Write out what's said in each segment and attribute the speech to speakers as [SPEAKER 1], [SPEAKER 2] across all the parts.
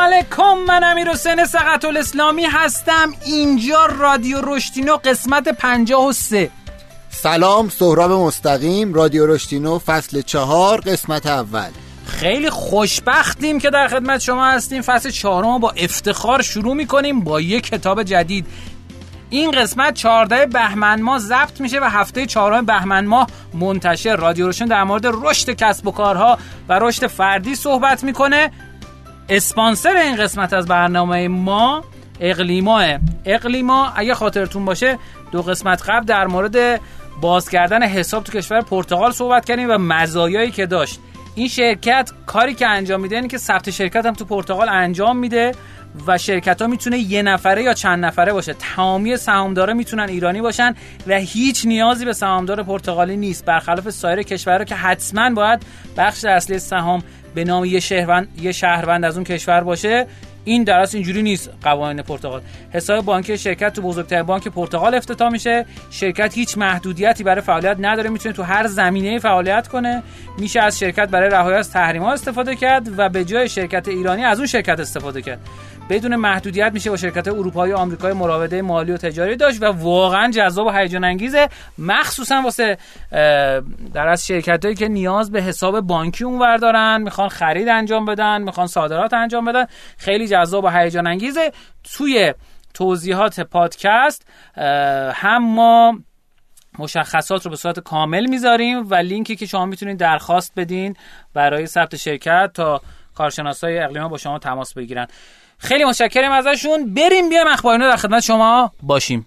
[SPEAKER 1] علیکم من امیر حسین سقط الاسلامی هستم. اینجا رادیو رشتینو قسمت 53
[SPEAKER 2] سلام سهراب مستقیم رادیو رشتینو فصل چهار قسمت اول.
[SPEAKER 1] خیلی خوشبختیم که در خدمت شما هستیم. فصل چهارم با افتخار شروع می‌کنیم با یک کتاب جدید. این قسمت 14 بهمن ماه ضبط میشه و هفته چهارم بهمن ماه منتشر. رادیو روشن در مورد رشد کسب و کارها و رشد فردی صحبت می‌کنه. اسپانسر این قسمت از برنامه ما اقلیما اقلیما اگه خاطرتون باشه دو قسمت قبل در مورد باز کردن حساب تو کشور پرتغال صحبت کردیم و مزایایی که داشت. این شرکت کاری که انجام میده اینه که ثبت شرکت هم تو پرتغال انجام میده و شرکت ها می‌تونه یه نفره یا چند نفره باشه. تمامی سهامدارا می‌تونن ایرانی باشن و هیچ نیازی به سهامدار پرتغالی نیست. برخلاف سایر کشورها که حتما باید بخش اصلی سهام به نام یه شهروند یه شهروند از اون کشور باشه این در اصل اینجوری نیست قوانین پرتغال. حساب بانکی شرکت تو بزرگترین بانک پرتغال افتتاح میشه شرکت هیچ محدودیتی برای فعالیت نداره می‌تونه تو هر زمینه فعالیت کنه. میشه از شرکت برای رهایی از تحریم ها استفاده کرد و به جای شرکت ایرانی از اون شرکت استفاده کرد. بدون محدودیت میشه با شرکت اروپایی و آمریکایی مراوده مالی و تجاری داشت و واقعا جذاب و هیجان انگیزه. مخصوصا واسه در از شرکت هایی که نیاز به حساب بانکی اونور دارن می‌خوان خرید انجام بدن می‌خوان صادرات انجام بدن خیلی جذاب و هیجان انگیزه. توی توضیحات پادکست هم ما مشخصات رو به صورت کامل می‌ذاریم و لینکی که شما می‌تونید درخواست بدین برای ثبت شرکت تا کارشناسای اقلیمی با شما تماس بگیرن. خیلی متشکرم ازشون. بریم بیایم اخبارینا در خدمت شما باشیم.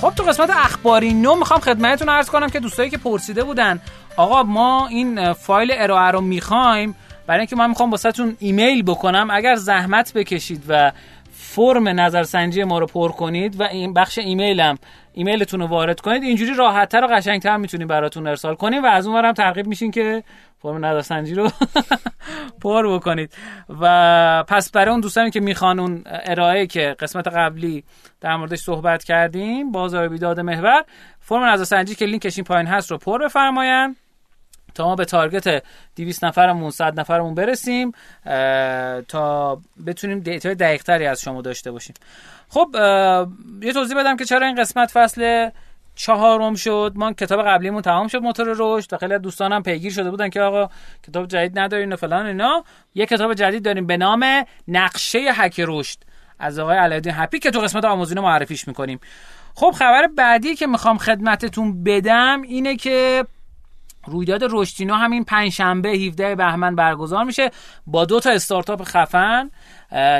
[SPEAKER 1] خب تو قسمت اخباری نو می‌خوام خدمتتون عرض کنم که دوستایی که پرسیده بودن آقا ما این فایل ارائه رو می‌خوایم برای اینکه من می‌خوام واسهتون ایمیل بکنم. اگر زحمت بکشید و فرم نظرسنجی ما رو پر کنید و این بخش ایمیلم ایمیلتون رو وارد کنید اینجوری راحتتر و قشنگتر می‌تونیم براتون ارسال کنیم و از اون هم ترغیب میشین که فرم نظرسنجی رو پر بکنید. و پس برای اون دوستانی که می‌خوان اون ارائه که قسمت قبلی در موردش صحبت کردیم بازاریابی داده محور فرم نظرسنجی که لینکش این پایین هست رو پر بفرمایید تا ما به target 200 نفرمون 100 نفرمون برسیم تا بتونیم data ی دقیق تری از شما داشته باشیم. خب یه توضیح بدم که چرا این قسمت فصل چهارم شد. ما کتاب قبلیمون تمام شد موتور رشد و خیلی دوستانم پیگیر شده بودن که آقا کتاب جدید ندارین و فلان اینا. یه کتاب جدید داریم به نام نقشه حک رشد. از آقای علایالدین هپی که تو قسمت آموزین معرفیش می‌کنیم. خب خبر بعدی که می‌خوام خدمتتون بدم اینه که رویداد رشتینو همین پنجشنبه 17 بهمن برگزار میشه با دو تا استارتاپ خفن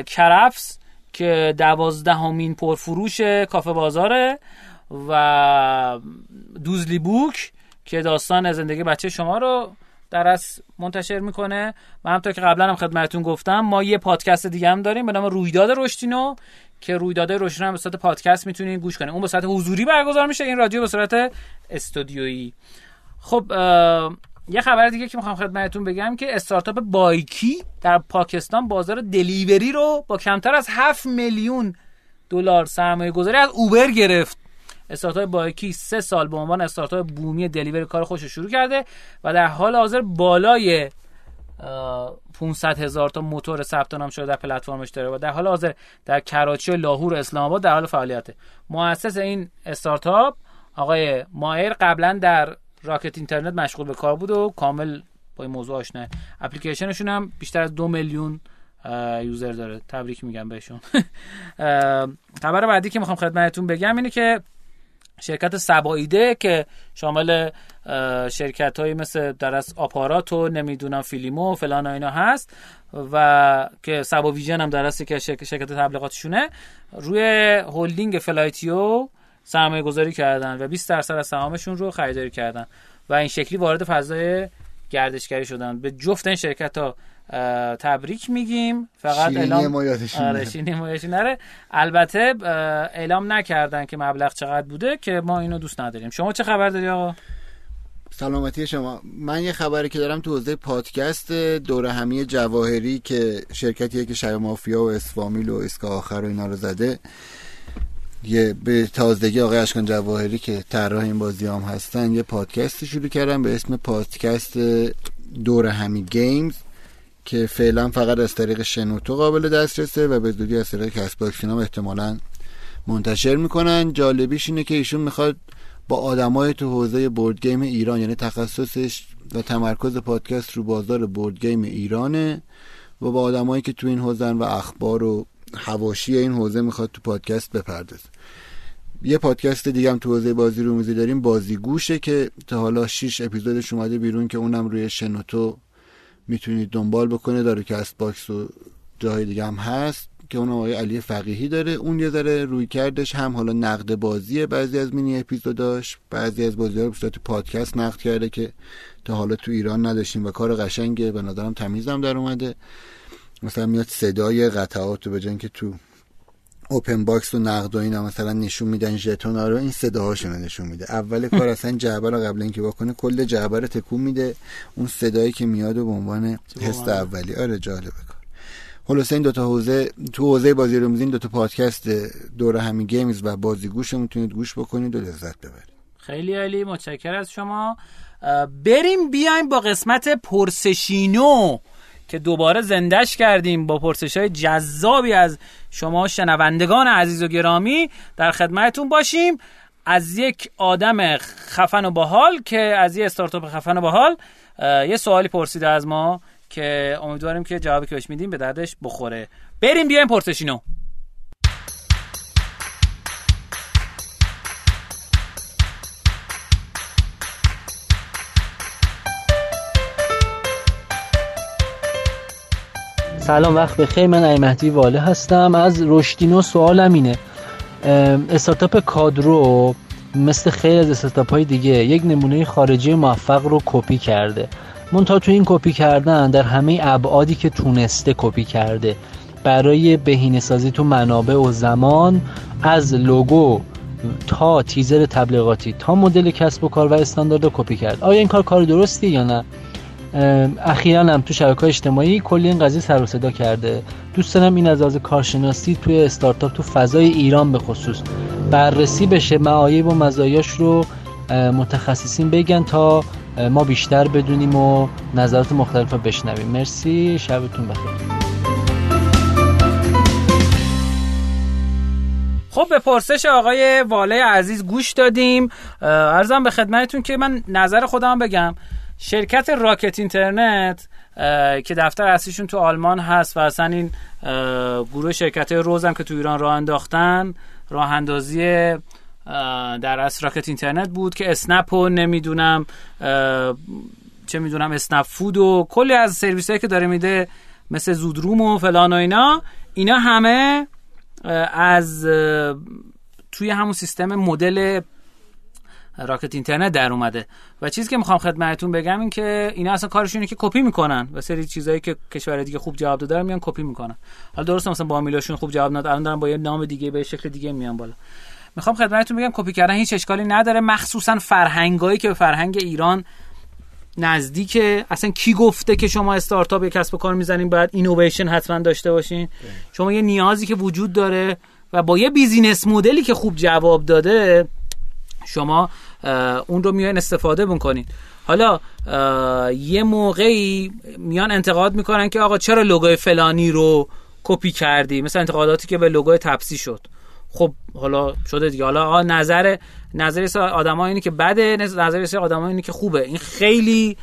[SPEAKER 1] کرفس که دوازدهمین پرفروش کافه بازاره و دوزلی بوک که داستان زندگی بچه شما رو در از منتشر می‌کنه. و همطور که قبلا هم خدمتتون گفتم ما یه پادکست دیگه هم داریم به نام رویداد رشتینو که رویداد رشتینو هم به صورت پادکست می‌تونید گوش کنید. اون به صورت حضوری برگزار میشه. این رادیو به صورت استودیویی. خب یه خبر دیگه که می‌خوام خدمتتون بگم که استارتاپ بایکی در پاکستان بازار دلیوری رو با کمتر از 7 میلیون دلار سرمایه گذاری از اوبر گرفت. استارتاپ بایکی سه سال به عنوان استارتاپ بومی دلیوری کار خوش شروع کرده و در حال حاضر بالای 500 هزار تا موتور ثبت نام شده در پلتفرمش داره و در حال حاضر در کراچی و لاهور و اسلام آباد در حال فعالیته. مؤسس این استارتاپ آقای مایر قبلا در راکت اینترنت مشغول به کار بود و کامل با این موضوع آشنا اپلیکیشنشون هم بیشتر از دو میلیون یوزر داره. تبریک میگم بهشون. خبر بعدی که می‌خوام خدمتتون بگم اینه که شرکت صبا ایده که شامل شرکت های مثل در واقع آپارات و نمی‌دونم فیلیمو و فلان اینا هست و که صبا ویژن هم در واقع که شرکت تبلیغاتشونه روی هلدینگ فلایتیو سرمایه گذاری کردن و 20 درصد از سهامشون رو خریداری کردن و این شکلی وارد فضای گردشگری شدن. به جفت این شرکت ها تبریک میگیم. فقط اعلام آره نره البته اعلام نکردن که مبلغ چقدر بوده که ما اینو دوست نداریم. شما چه خبر داری آقا؟
[SPEAKER 2] سلامتی شما. من یه خبری که دارم تو حوزه پادکست دور همی جواهری که شرکتیه که شب مافیا و اسفامیل و اسکا آخر و اینا رو زده. یه به تازگی آقای اشکان جواهری که طراح این بازی هم هستن یه پادکست شروع کردم به اسم پادکست دور همی گیمز که فعلا فقط از طریق شنوتو قابل دسترسه و به زودی از طریق کست باکس احتمالا منتشر می‌کنن. جالبیش اینه که ایشون می‌خواد با آدمای تو حوزه board game ایران یعنی تخصصش و تمرکز پادکست رو بازار board game ایرانه و با آدمایی که تو این حوزن و اخبار و حواشی این حوزه می‌خواد تو پادکست بپردازه. یه پادکست دیگه هم تو حوزه بازی رومیزی داریم بازیگوشه که تا حالا 6 اپیزودش اومده بیرون که اونم روی شنوتو می‌تونید دنبال بکنه. داره که باکس و جاهای دیگه هم هست که اون آقای علی فقیهی داره. اون یه ذره روی کردش هم حالا نقد بازیه. بعضی از مینی اپیزوداش بعضی از بازی رو تو پادکست نقد کرده که تا حالا تو ایران نداشتیم و کار قشنگه. به نظرم تمیزم در اومده. مثلا میاد صدای قطعات رو بجن که تو اوپن باکس و نقد و اینا مثلا نشون میدن ژتون رو این صداهاشون نشون میده. اول کار اصلا جعبه رو قبل اینکه بکنه کل جعبه رو تکون میده. اون صدایی که میاد و به عنوان حس اولی. آره جالبه خلاصه این دوتا حوزه تو حوزه بازی رو این دوتا پادکست دور همین گیمز و بازیگوش می‌تونید گوش بکنید و لذت ببرید.
[SPEAKER 1] خیلی عالی متشکر از شما. بریم بیایم با قسمت پرسشینو. که دوباره زندش کردیم با پرسش های جذابی از شما شنوندگان عزیز و گرامی. در خدمتتون باشیم از یک آدم خفن و باحال که از یه استارتاپ خفن و باحال یه سوالی پرسیده از ما که امیدواریم که جوابی که بهش میدیم به دردش بخوره. بریم بیایم پرسشینو.
[SPEAKER 3] سلام وقت بخیر. من ایمهدی واله هستم. از رشدینو سوالم اینه. استارتاپ کادرو مثل خیلی از استارتاپ های دیگه یک نمونه خارجی موفق رو کپی کرده. منتها تو این کپی کردن در همه ابعادی که تونسته کپی کرده. برای بهینه سازی تو منابع و زمان از لوگو تا تیزر تبلیغاتی تا مدل کسب و کار و استاندارد کپی کرد. آیا این کار کار درستی یا نه؟ اخیرا هم تو شبکه اجتماعی کلی این قضیه سر و صدا کرده. دوست دارم این از کارشناسی توی استارتاپ تو فضای ایران به خصوص بررسی بشه معایب و مزایاش رو متخصصین بگن تا ما بیشتر بدونیم و نظرات مختلف رو بشنویم. مرسی شبتون بخیر.
[SPEAKER 1] خب به پرسش آقای واله عزیز گوش دادیم. ارزم به خدمتتون که من نظر خودم بگم. شرکت راکت اینترنت که دفتر اصلیشون تو آلمان هست و اصلا این گروه شرکت روزم که تو ایران راه انداختن راه اندازی در اصل راکت اینترنت بود که اسنپ و نمی‌دونم چه می‌دونم اسنپ فود و کلی از سرویس که داره میده مثل زودروم و فلان و اینا. اینا همه از توی همون سیستم مدل راکت اینترنت در اومده. و چیزی که می‌خوام خدمتتون بگم این که اینا اصلا کارشونه که کپی می‌کنن و سری چیزایی که کشور دیگه خوب جواب دادن میان کپی می‌کنن. حالا درسته مثلا بامیلوشون خوب جواب ندادن الان دارن با یه نام دیگه به شکل دیگه میان بالا. می‌خوام خدمتتون بگم کپی کردن هیچ اشکالی نداره مخصوصا فرهنگایی که به فرهنگ ایران نزدیک اصلا کی گفته که شما استارتاپ یک کسب و کار می‌زنین باید اینویشن حتما داشته باشین؟ شما یه نیازی که وجود داره و با یه business model ی که خوب جواب داده شما اون رو میان استفاده بکنین. حالا یه موقعی میان انتقاد می‌کنن که آقا چرا لوگوی فلانی رو کپی کردی؟ مثل انتقاداتی که به لوگوی تپسی شد. خب حالا شده دیگه. حالا نظر نظر آدم اینه که بده نظر سه آدم اینه که خوبه. این خیلی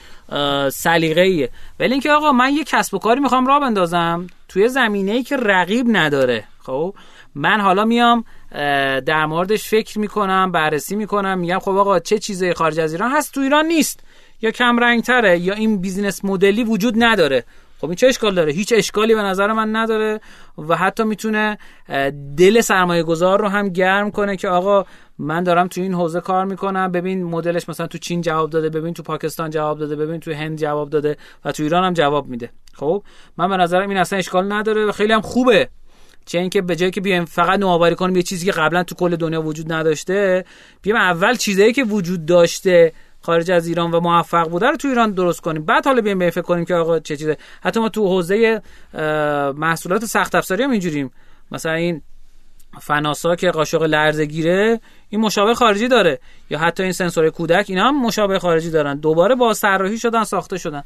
[SPEAKER 1] سلیقه‌ایه. ولی اینکه آقا من یه کسب و کاری می‌خوام راه بندازم توی زمینه ای که رقیب نداره. خب من حالا میام در موردش فکر می‌کنم بررسی می‌کنم. میگم خب آقا چه چیزی خارج از ایران هست؟ تو ایران نیست. یا کم رنگ تره یا این بیزینس مدلی وجود نداره. خب این چه اشکال داره؟ هیچ اشکالی به نظر من نداره و حتی می‌تونه دل سرمایه گذار رو هم گرم کنه که آقا من دارم تو این حوزه کار می‌کنم. ببین مدلش مثلا تو چین جواب داده ببین تو پاکستان جواب داده ببین تو هند جواب داده و تو ایران هم جواب میده. خب من به نظرم این اصلا اشکال نداره و خیلی هم خوبه. چه اینکه به جایی که بیایم فقط نوآوری کنیم یه چیزی که قبلا تو کل دنیا وجود نداشته بیایم اول چیزایی که وجود داشته خارج از ایران و موفق بوده رو تو ایران درست کنیم. بعد حالا بیایم فکر کنیم که آقا چه چیزه. حتی ما تو حوزه محصولات سخت افزاری هم اینجوریم. مثلا این فناسا که قاشق لرزه گیره این مشابه خارجی داره. یا حتی این سنسور کودک اینا هم مشابه خارجی دارن. دوباره با سراحی شدن ساخته شدن.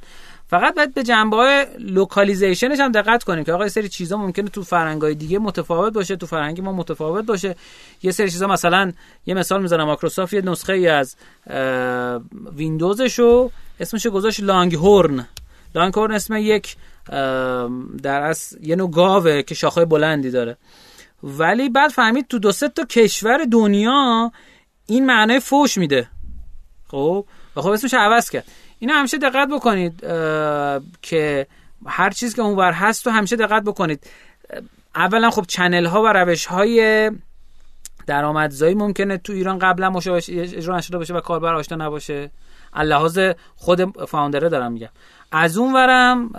[SPEAKER 1] فقط باید به جنبه های localization ش هم دقت کنیم که آقا یه سری چیزا ممکنه تو فرهنگای دیگه متفاوت باشه تو فرهنگ ما متفاوت باشه. یه سری چیزا مثلا یه مثال می‌زنم. مایکروسافت یه نسخه ای از ویندوزشو اسمش گذاشت Longhorn Longhorn اسم یک در واقع یه نوع گاوه که شاخه بلندی داره. ولی بعد فهمید تو دو تا کشور دنیا این معنای فوش میده. خب؟ و خب اسمش عوض کرد. اینا همیشه دقت بکنید که هر چیز که اونور هست تو همیشه دقت بکنید. اولا خب channel ها و روش های درآمدزایی ممکنه تو ایران قبلا مشابه اجرا نشده باشه و کاربر آشنا نباشه. از لحاظ خود founder ه دارم میگم. از اون ورم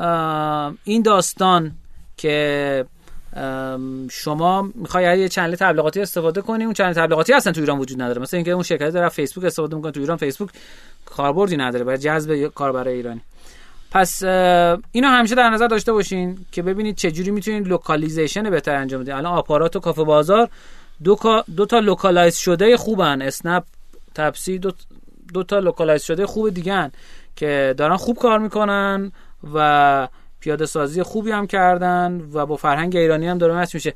[SPEAKER 1] این داستان که شما می‌خوای یه channel تبلیغاتی استفاده کنی اون channel تبلیغاتی اصلا تو ایران وجود نداره. مثلا اینکه اون شرکت داره فیسبوک استفاده می‌کنه تو ایران فیسبوک کاربردی نداره برای جذب کاربر ایرانی. پس اینو همیشه در نظر داشته باشین که ببینید چجوری می‌تونید localization بهتر انجام بدید الان آپارات و کافه بازار دو, دو تا localize شده خوبن. اسنپ تپسی دو, دو تا localize شده خوب دیگه که دارن خوب کار می‌کنن و پیاده سازی خوبی هم کردن و با فرهنگ ایرانی هم داره میشه.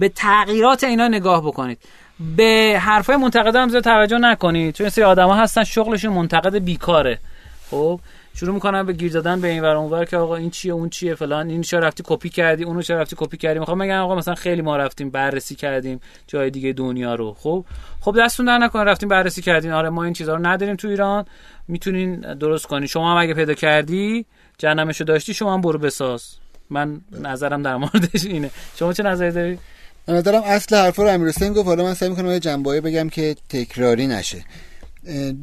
[SPEAKER 1] به تغییرات اینا نگاه بکنید. به حرفای منتقده هم زیاد توجه نکنید چون سری آدما هستن شغلشون منتقد بیکاره. خب شروع می‌کنن به گیر دادن به این ور اونور که آقا این چیه اون چیه فلان این چرا رفتی کپی کردی اونو چرا رفتی کپی کردی؟ می‌خوام بگم آقا مثلا خیلی ما رفتیم بررسی کردیم جای دیگه دنیا رو. خب خب دستتون در نکنه رفتیم بررسی کردین. آره ما این چیزا رو نداریم تو ایران. می‌تونین درست کنی شما هم اگه پیدا کردی جهنمشو داشتی شما هم برو بساز. من نظرم در موردش اینه. شما چه نظری داری؟
[SPEAKER 2] به نظرم اصل حرفا رو امیر حسین گفت. حالا من سعی می‌کنم یه جنبه هایی بگم که تکراری نشه.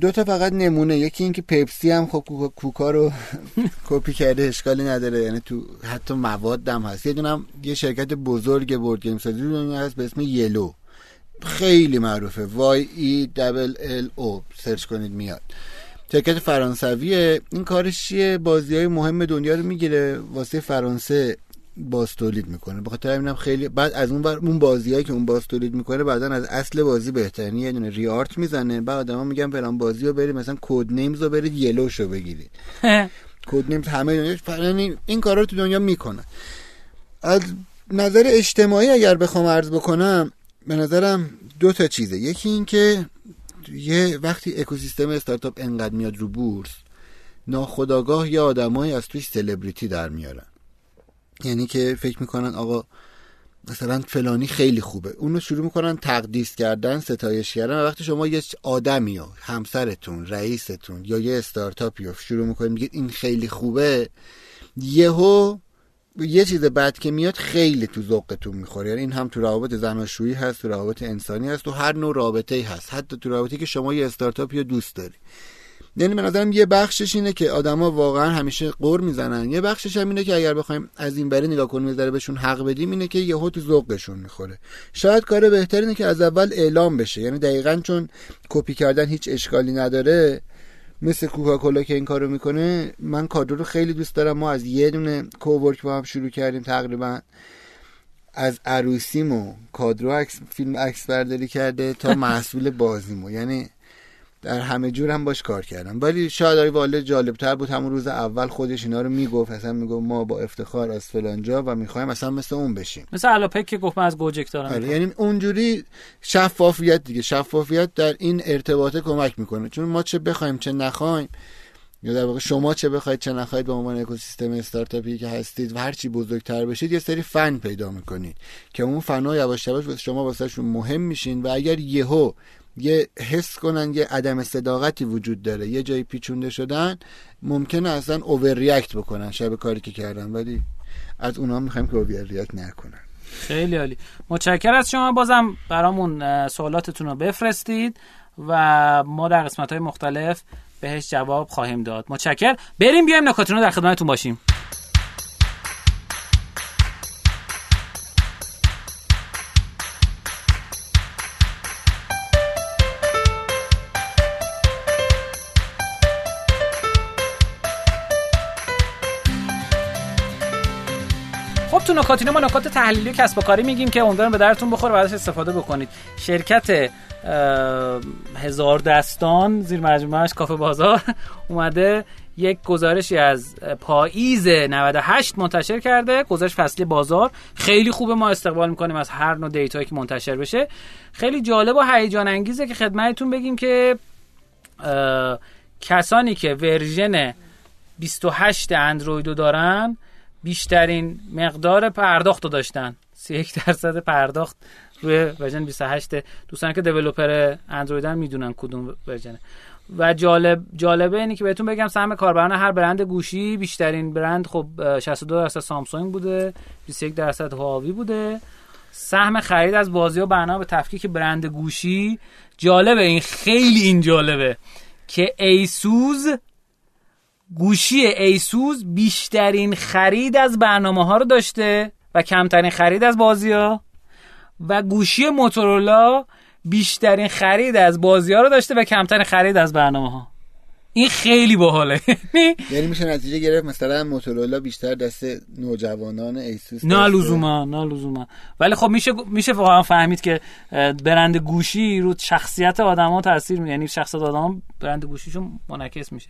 [SPEAKER 2] دو تا فقط نمونه. یکی اینکه پپسی هم خب کوکا رو کپی کرده اشکالی نداره. یعنی تو حتی مواد هم هست. یه دونم یه شرکت بزرگ board game سازی هست به اسم یلو. خیلی معروفه. Y E double L O search کنید میاد. شرکت فرانسویه. این کارش چیه؟ بازی های مهم دنیا رو می‌گیره. واسه فرانسه باز تولید می‌کنه. بخاطر همینم خیلی بعد از اون بر اون بازیایی که اون باز تولید می‌کنه بعدا از اصل بازی بهترین یه دونه ریارت می‌زنه. بعد آدما میگن فلان بازی رو برید مثلا کد نیمز رو برید یلوش رو بگیرید. کد نیمز همه دنیا یعنی این کارا رو تو دنیا می‌کنن از نظر اجتماعی اگر بخوام عرض بکنم به نظرم دو تا چیزه. یکی این که یه وقتی اکوسیستم استارتاپ انقدر میاد رو بورس ناخداگاه یه آدمایی از توی سلبریتی در میارن. یعنی که فکر می‌کنن آقا مثلا فلانی خیلی خوبه. اونو شروع می‌کنن تقدیس کردن ستایش کردن و وقتی شما یه آدمی ها همسرتون رئیستون یا یه استارتاپی رو شروع می‌کنید میگید این خیلی خوبه یهو یه چیز بد که میاد خیلی تو ذوقتون می‌خوره. یعنی این هم تو روابط زناشویی هست تو روابط انسانی هست تو هر نوع رابطه هست. حتی تو رابطه که شما یه استارتاپی رو دوست داری. یعنی به نظرم یه بخشش اینه که آدما واقعا همیشه قور می‌زنن. یه بخشش هم اینه که اگر بخوایم از این بری نگاه کنیم می‌ذاره بهشون حق بدیم اینه که یهو تو ذوقشون می‌خوره. شاید کار بهتر اینه که از اول اعلام بشه. یعنی دقیقا چون کپی کردن هیچ اشکالی نداره مثل کوکاکولا که این کارو می‌کنه من کادو رو خیلی دوست دارم. ما از یه دونه کوورک با هم شروع کردیم تقریبا. از عروسیمو کادرو عکس فیلم عکس برداری کرده تا محصول بازیمو. یعنی در همه جور هم باش کار کردم. ولی شاید آقای والد جالبتر بود همون روز اول خودش اینا رو می‌گفت اصلا می‌گفت ما با افتخار از فلانجا و می‌خوایم اصلا مثل اون بشیم.
[SPEAKER 1] مثل الاپک که گفت از گوجک دارم.
[SPEAKER 2] آره یعنی اونجوری شفافیت دیگه. شفافیت در این ارتباطه کمک می‌کنه. چون ما چه بخوایم چه نخوایم یا در واقع شما چه بخواید چه نخواید به عنوان اکوسیستم استارتاپی که هستید و هر چی بزرگتر بشید یه سری فن پیدا می‌کنید که اون فنا یواش یواش شما واسهشون مهم میشین و اگر یهو یه حس کنن یه عدم صداقتی وجود داره. یه جایی پیچونده شدن ممکنه اصلا اوور ریاکت بکنن شب کاری که کردن ولی از اونها می‌خوایم که اوور ریاکت نکنن.
[SPEAKER 1] خیلی عالی. متشکر از شما. بازم برامون سوالاتتون رو بفرستید و ما در قسمت های مختلف بهش جواب خواهیم داد. متشکر بریم بیایم نکاتون رو در خدمتتون باشیم. تو نکات ما نکات تحلیلی کسب و کاری میگیم که امیدوارم به درتون بخوره بعدش استفاده بکنید. شرکت هزار دستان زیر مجموعهش کافه بازار اومده یک گزارشی از پاییز 98 منتشر کرده. گزارش فصلی بازار. خیلی خوبه ما استقبال می‌کنیم از هر نوع data یی که منتشر بشه. خیلی جالب و هیجان انگیزه که خدمتتون بگیم که کسانی که version 28 اندروید رو دارن بیشترین مقدار پرداخت رو داشتن. 31 درصد پرداخت روی ورژن 28 دوستان که دیولپر اندروید می‌دونن کدوم ورژنه. و جالب جالبه اینه که بهتون بگم سهم کاربران هر برند گوشی بیشترین برند خب 62 درصد سامسونگ بوده 21 درصد هواوی بوده. سهم خرید از بازی و برنامه به تفکیک برند گوشی جالبه این خیلی این جالبه که ایسوس گوشی ایسوس بیشترین خرید از برنامه ها رو داشته و کمترین خرید از بازی ها و گوشی موتورولا بیشترین خرید از بازی ها رو داشته و کمترین خرید از برنامه ها این خیلی باحاله.
[SPEAKER 2] یعنی میشه نتیجه گرفت مثلا موتورولا بیشتر دست نوجوانان ایسوس
[SPEAKER 1] نه لزوما نه لزوما. ولی خب میشه میشه واقعا فهمید که برند گوشی رو شخصیت آدما تاثیر یعنی شخصیت آدما برند گوشیشون منعکس میشه.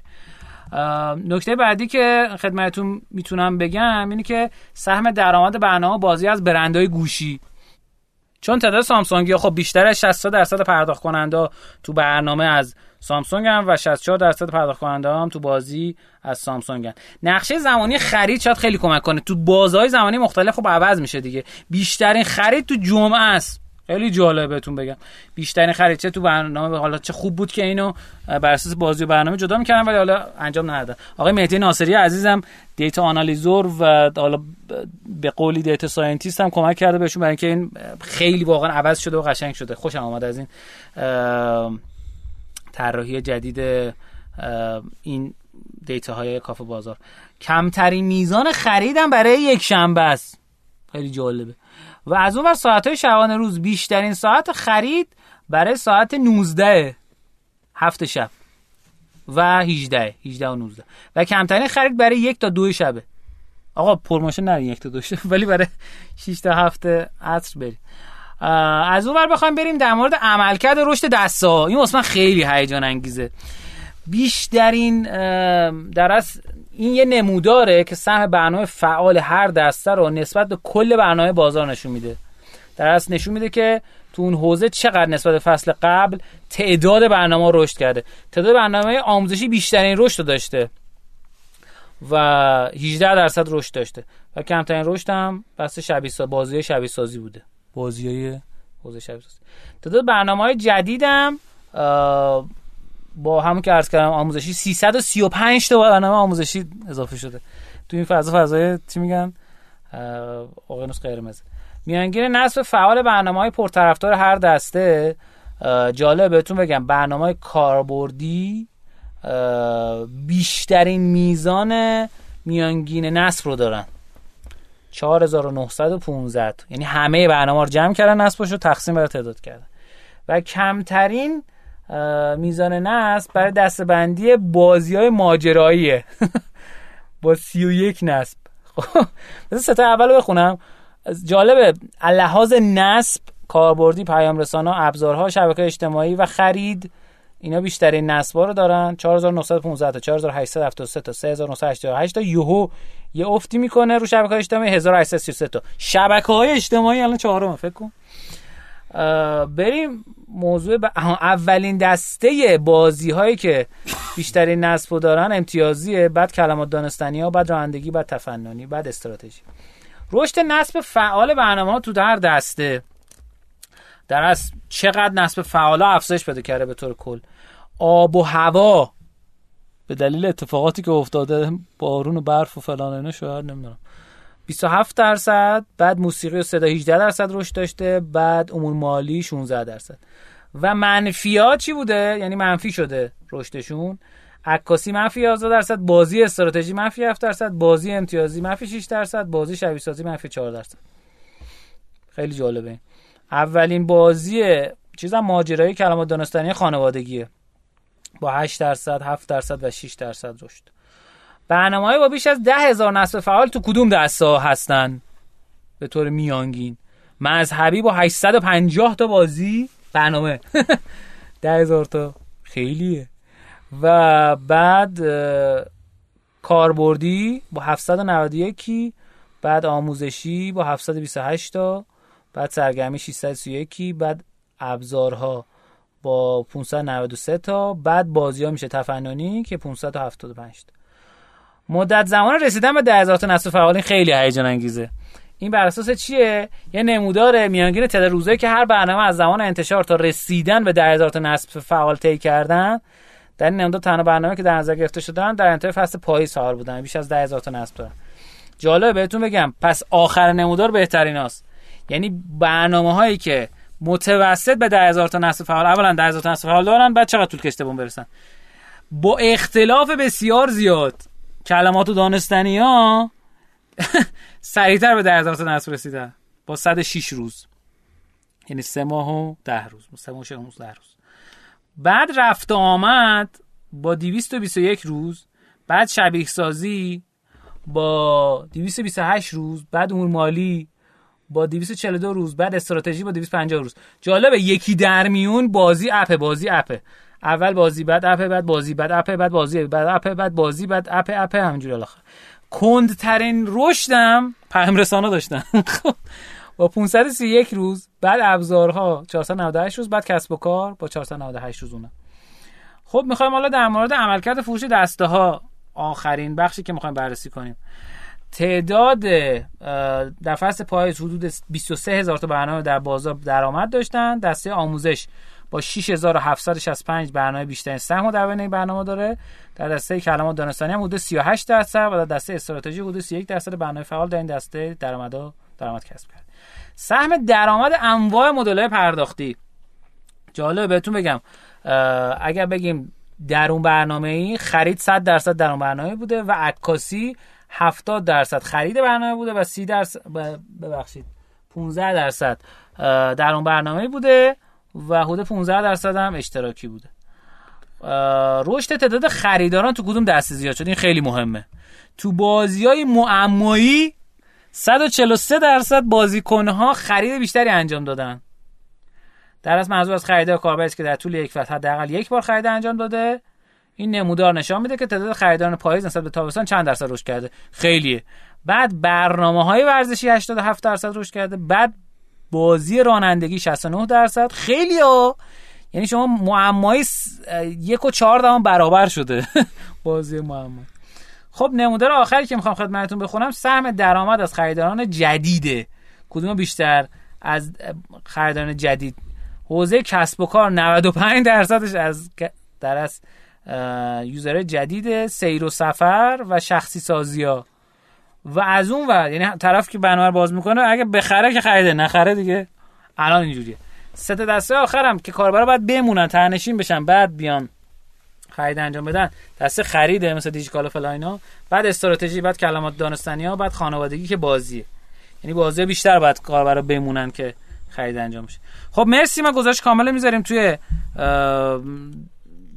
[SPEAKER 1] نکته بعدی که خدمتتون می‌تونم بگم اینه که سهم درآمد برنامه بازی از برندهای گوشی. چون تعداد سامسونگ خب بیشتر از 60 درصد پرداخت کننده تو برنامه از سامسونگ هم و 64 درصد پرداخت کننده هم تو بازی از سامسونگ هم. نقشه زمانی خرید شاید خیلی کمک کنه. تو بازهای زمانی مختلف خب عوض میشه دیگه. بیشترین خرید تو جمعه است. خیلی جالبه بهتون بگم. بیشترین خرید تو برنامه حالا چه خوب بود که اینو بر اساس بازی و برنامه جدا می‌کردن ولی حالا انجام ندادن آقای مهدی ناصری عزیزم data analyzer و حالا به قولی data scientist هم کمک کرده بهشون برای اینکه این خیلی واقعا عوض شده و قشنگ شده. خوشم آمد از این طراحی جدید این data های کافه بازار. کمترین میزان خریدم برای یک شنبه است. خیلی جالبه. و از اون ساعت های شبانه روز بیشترین ساعت خرید برای ساعت 19 هفت شب و 18 18 و 19 و کمترین خرید برای یک تا دو شبه. آقا پرماشن نرین یک تا دو شب ولی برای 6 تا هفته عصر بریم از اون ور بخوایم بریم در مورد عملکرد رشد دستا. این واسه خیلی هیجان انگیزه. بیشترین در از این یه نموداره که سهم برنامه فعال هر دسته رو نسبت به کل برنامه بازار نشون میده. در اصل نشون میده که تو اون حوزه چقدر نسبت به فصل قبل تعداد برنامه رشد کرده. تعداد برنامه آموزشی بیشترین رشد داشته و 18 درصد رشد داشته. و کمترین رشد هم بس شبیه بازی شبیه سازی بوده. بازی های حوزه شبیه سازی تعداد برنامه های جدیدم با همون که عرض کردم آموزشی 335 تا برنامه آموزشی اضافه شده. تو این فضا فضای چی میگن؟ اقیانوس قرمز. میانگین نصب فعال برنامه های پرطرفدار هر دسته جالب بهتون بگم برنامه های کاربردی بیشترین میزان میانگین نصب رو دارن. 4915 یعنی همه برنامه رو جمع کردن نصبش رو تقسیم بر تعداد کردن. و کمترین میزان نصب برای دستبندی بازی های ماجراییه. با سی و یک نصب. خب ستا اول بخونم. جالبه لحاظ نصب کاربردی پیام رسانا ابزارها شبکه اجتماعی و خرید اینا بیشترین نصب رو دارن. 4915 تا 4873 تا 3988 تا. یوهو یه افتی می‌کنه رو شبکه اجتماعی 1833 تا. شبکه های اجتماعی الان چهارم فکر کن. بریم موضوع ب... اولین دسته بازی هایی که بیشترین نصب دارن امتیازیه بعد کلمات دانستانی ها بعد رانندگی بعد تفننی بعد استراتژی. رشد نصب فعال برنامه ها تو در دسته. در از چقدر نصب فعال افزایش بده کرده به طور کل. آب و هوا. به دلیل اتفاقاتی که افتاده بارون و برف و فلان اینا شاید نمی‌دونم. 27 درصد بعد موسیقی و صدا 18 درصد رشد داشته بعد امور مالی 16 درصد. و منفیات چی بوده؟ یعنی منفی شده رشدشون. عکاسی منفی 11 درصد بازی استراتژی منفی 7 درصد بازی امتیازی منفی 6 درصد بازی شبیه سازی منفی 4 درصد. خیلی جالبه. اولین بازی چیزا ماجرای کلمات دانستانی خانوادگیه. با 8 درصد 7 درصد و 6 درصد رشد. برنامه با بیش از ده هزار نصب فعال تو کدوم دسته هستن؟ به طور میانگین. مذهبی با 850 تا بازی. برنامه. ده هزار تا. خیلیه. و بعد کاربردی با 791 بعد آموزشی با 728 تا بعد سرگرمی 631 بعد ابزارها با 593 تا بعد بازی ها میشه تفننی که 575 تا. مدت زمان رسیدن به 10000 تا نصف فعالین خیلی هیجان انگیزه. این بر اساس چیه؟ یه نمودار میانگین تعداد روزایی که هر برنامه از زمان انتشار تا رسیدن به 10000 تا نصف فعال طی کردن در این نمودار تنها برنامه که در نظر گرفته شدن در انتهای فصل پاییز سال بودن. بیش از 10000 تا نصب دارن. جالب بهتون بگم پس آخر نمودار بهترین هاست. یعنی برنامه هایی که متوسط به 10000 تا نصب فعال اولا 10000 تا نصب فعال دارن بعد چقدر طول کشته بون برسن. با اختلاف بسیار زیاد کلمات و دانستنی ها؟ سریعتر به 10000 تا نصب رسیدن. با 106 روز. یعنی سه ماه و ده روز. سه ماه و ده روز. بعد رفت آمد با 221 روز. بعد شبیه سازی با 228 روز. بعد امور مالی با 242 روز. بعد استراتژی با 250 روز. جالبه یکی در میون بازی اپ بازی اپ اول بازی بعد اپ بعد بازی بعد اپ بعد بازی بعد اپ بعد بازی بعد اپ اپ همینجوری الاخر کندترین رشدم پیام رسانه داشتم. خب، با 531 روز بعد ابزارها 498 روز بعد کسب و کار با 498 روز اونم. خب می‌خوایم حالا در مورد عملکرد فروش دسته ها آخرین بخشی که می‌خوایم بررسی کنیم. تعداد در فصل پاییز حدود 23 هزار تا برنامه در بازار درآمد داشتن. دسته آموزش. با 6765 برنامه بیشترین سهم در بین برنامه داره. در دسته کلمات دانستانی هم حدود 38 درصد و در دسته استراتژی حدود 31 درصد برنامه فعال در این دسته درآمد درآمد کسب کرد. سهم درآمد انواع مدل پرداختی. جالب بهتون بگم اگر بگیم در اون برنامه ای خرید 100 درصد در اون برنامه بوده و عکاسی 70 درصد خرید برنامه بوده و 30 درصد ببخشید 15 درصد در اون برنامه بوده. و حدود 15 درصد هم اشتراکی بوده. رشد تعداد خریداران تو کدوم دسته زیاد شد این خیلی مهمه. تو بازی های معمایی 143 درصد بازیکنها خرید بیشتری انجام دادن. در از منظور از خریدار کاربری که در طول یک فصل حداقل یک بار خرید انجام داده این نمودار نشان میده که تعداد خریداران پاییز نسبت به تابستان چند درصد رشد کرده. خیلیه. بعد برنامه های ورزشی 87 درصد رشد کرده. بعد بازی رانندگی 69 درصد. خیلی ها یعنی شما معمای یک و چهار برابر شده بازی معما. خب نمودار آخری که می‌خوام خدمتتون بخونم سهم درآمد از خریداران جدیده. کدوم بیشتر؟ از خریداران جدید. حوزه کسب و کار 95 درصدش از در از user جدید سیر و سفر و شخصی سازی ها و از اون ور یعنی طرف که برنامه باز می‌کنه اگه بخره که خریده نخره دیگه. الان اینجوریه. سه دسته آخرم که کاربرا باید بمونن retention بشن بعد بیان خرید انجام بدن. دسته خریده مثل دیجی‌کالا فلان اینا بعد استراتژی بعد کلمات دانستانی ها بعد خانوادگی که بازیه. یعنی بازی بیشتر باید کاربرا بمونن که خرید انجام بشه. خب مرسی ما گذاشت کامل می‌ذاریم توی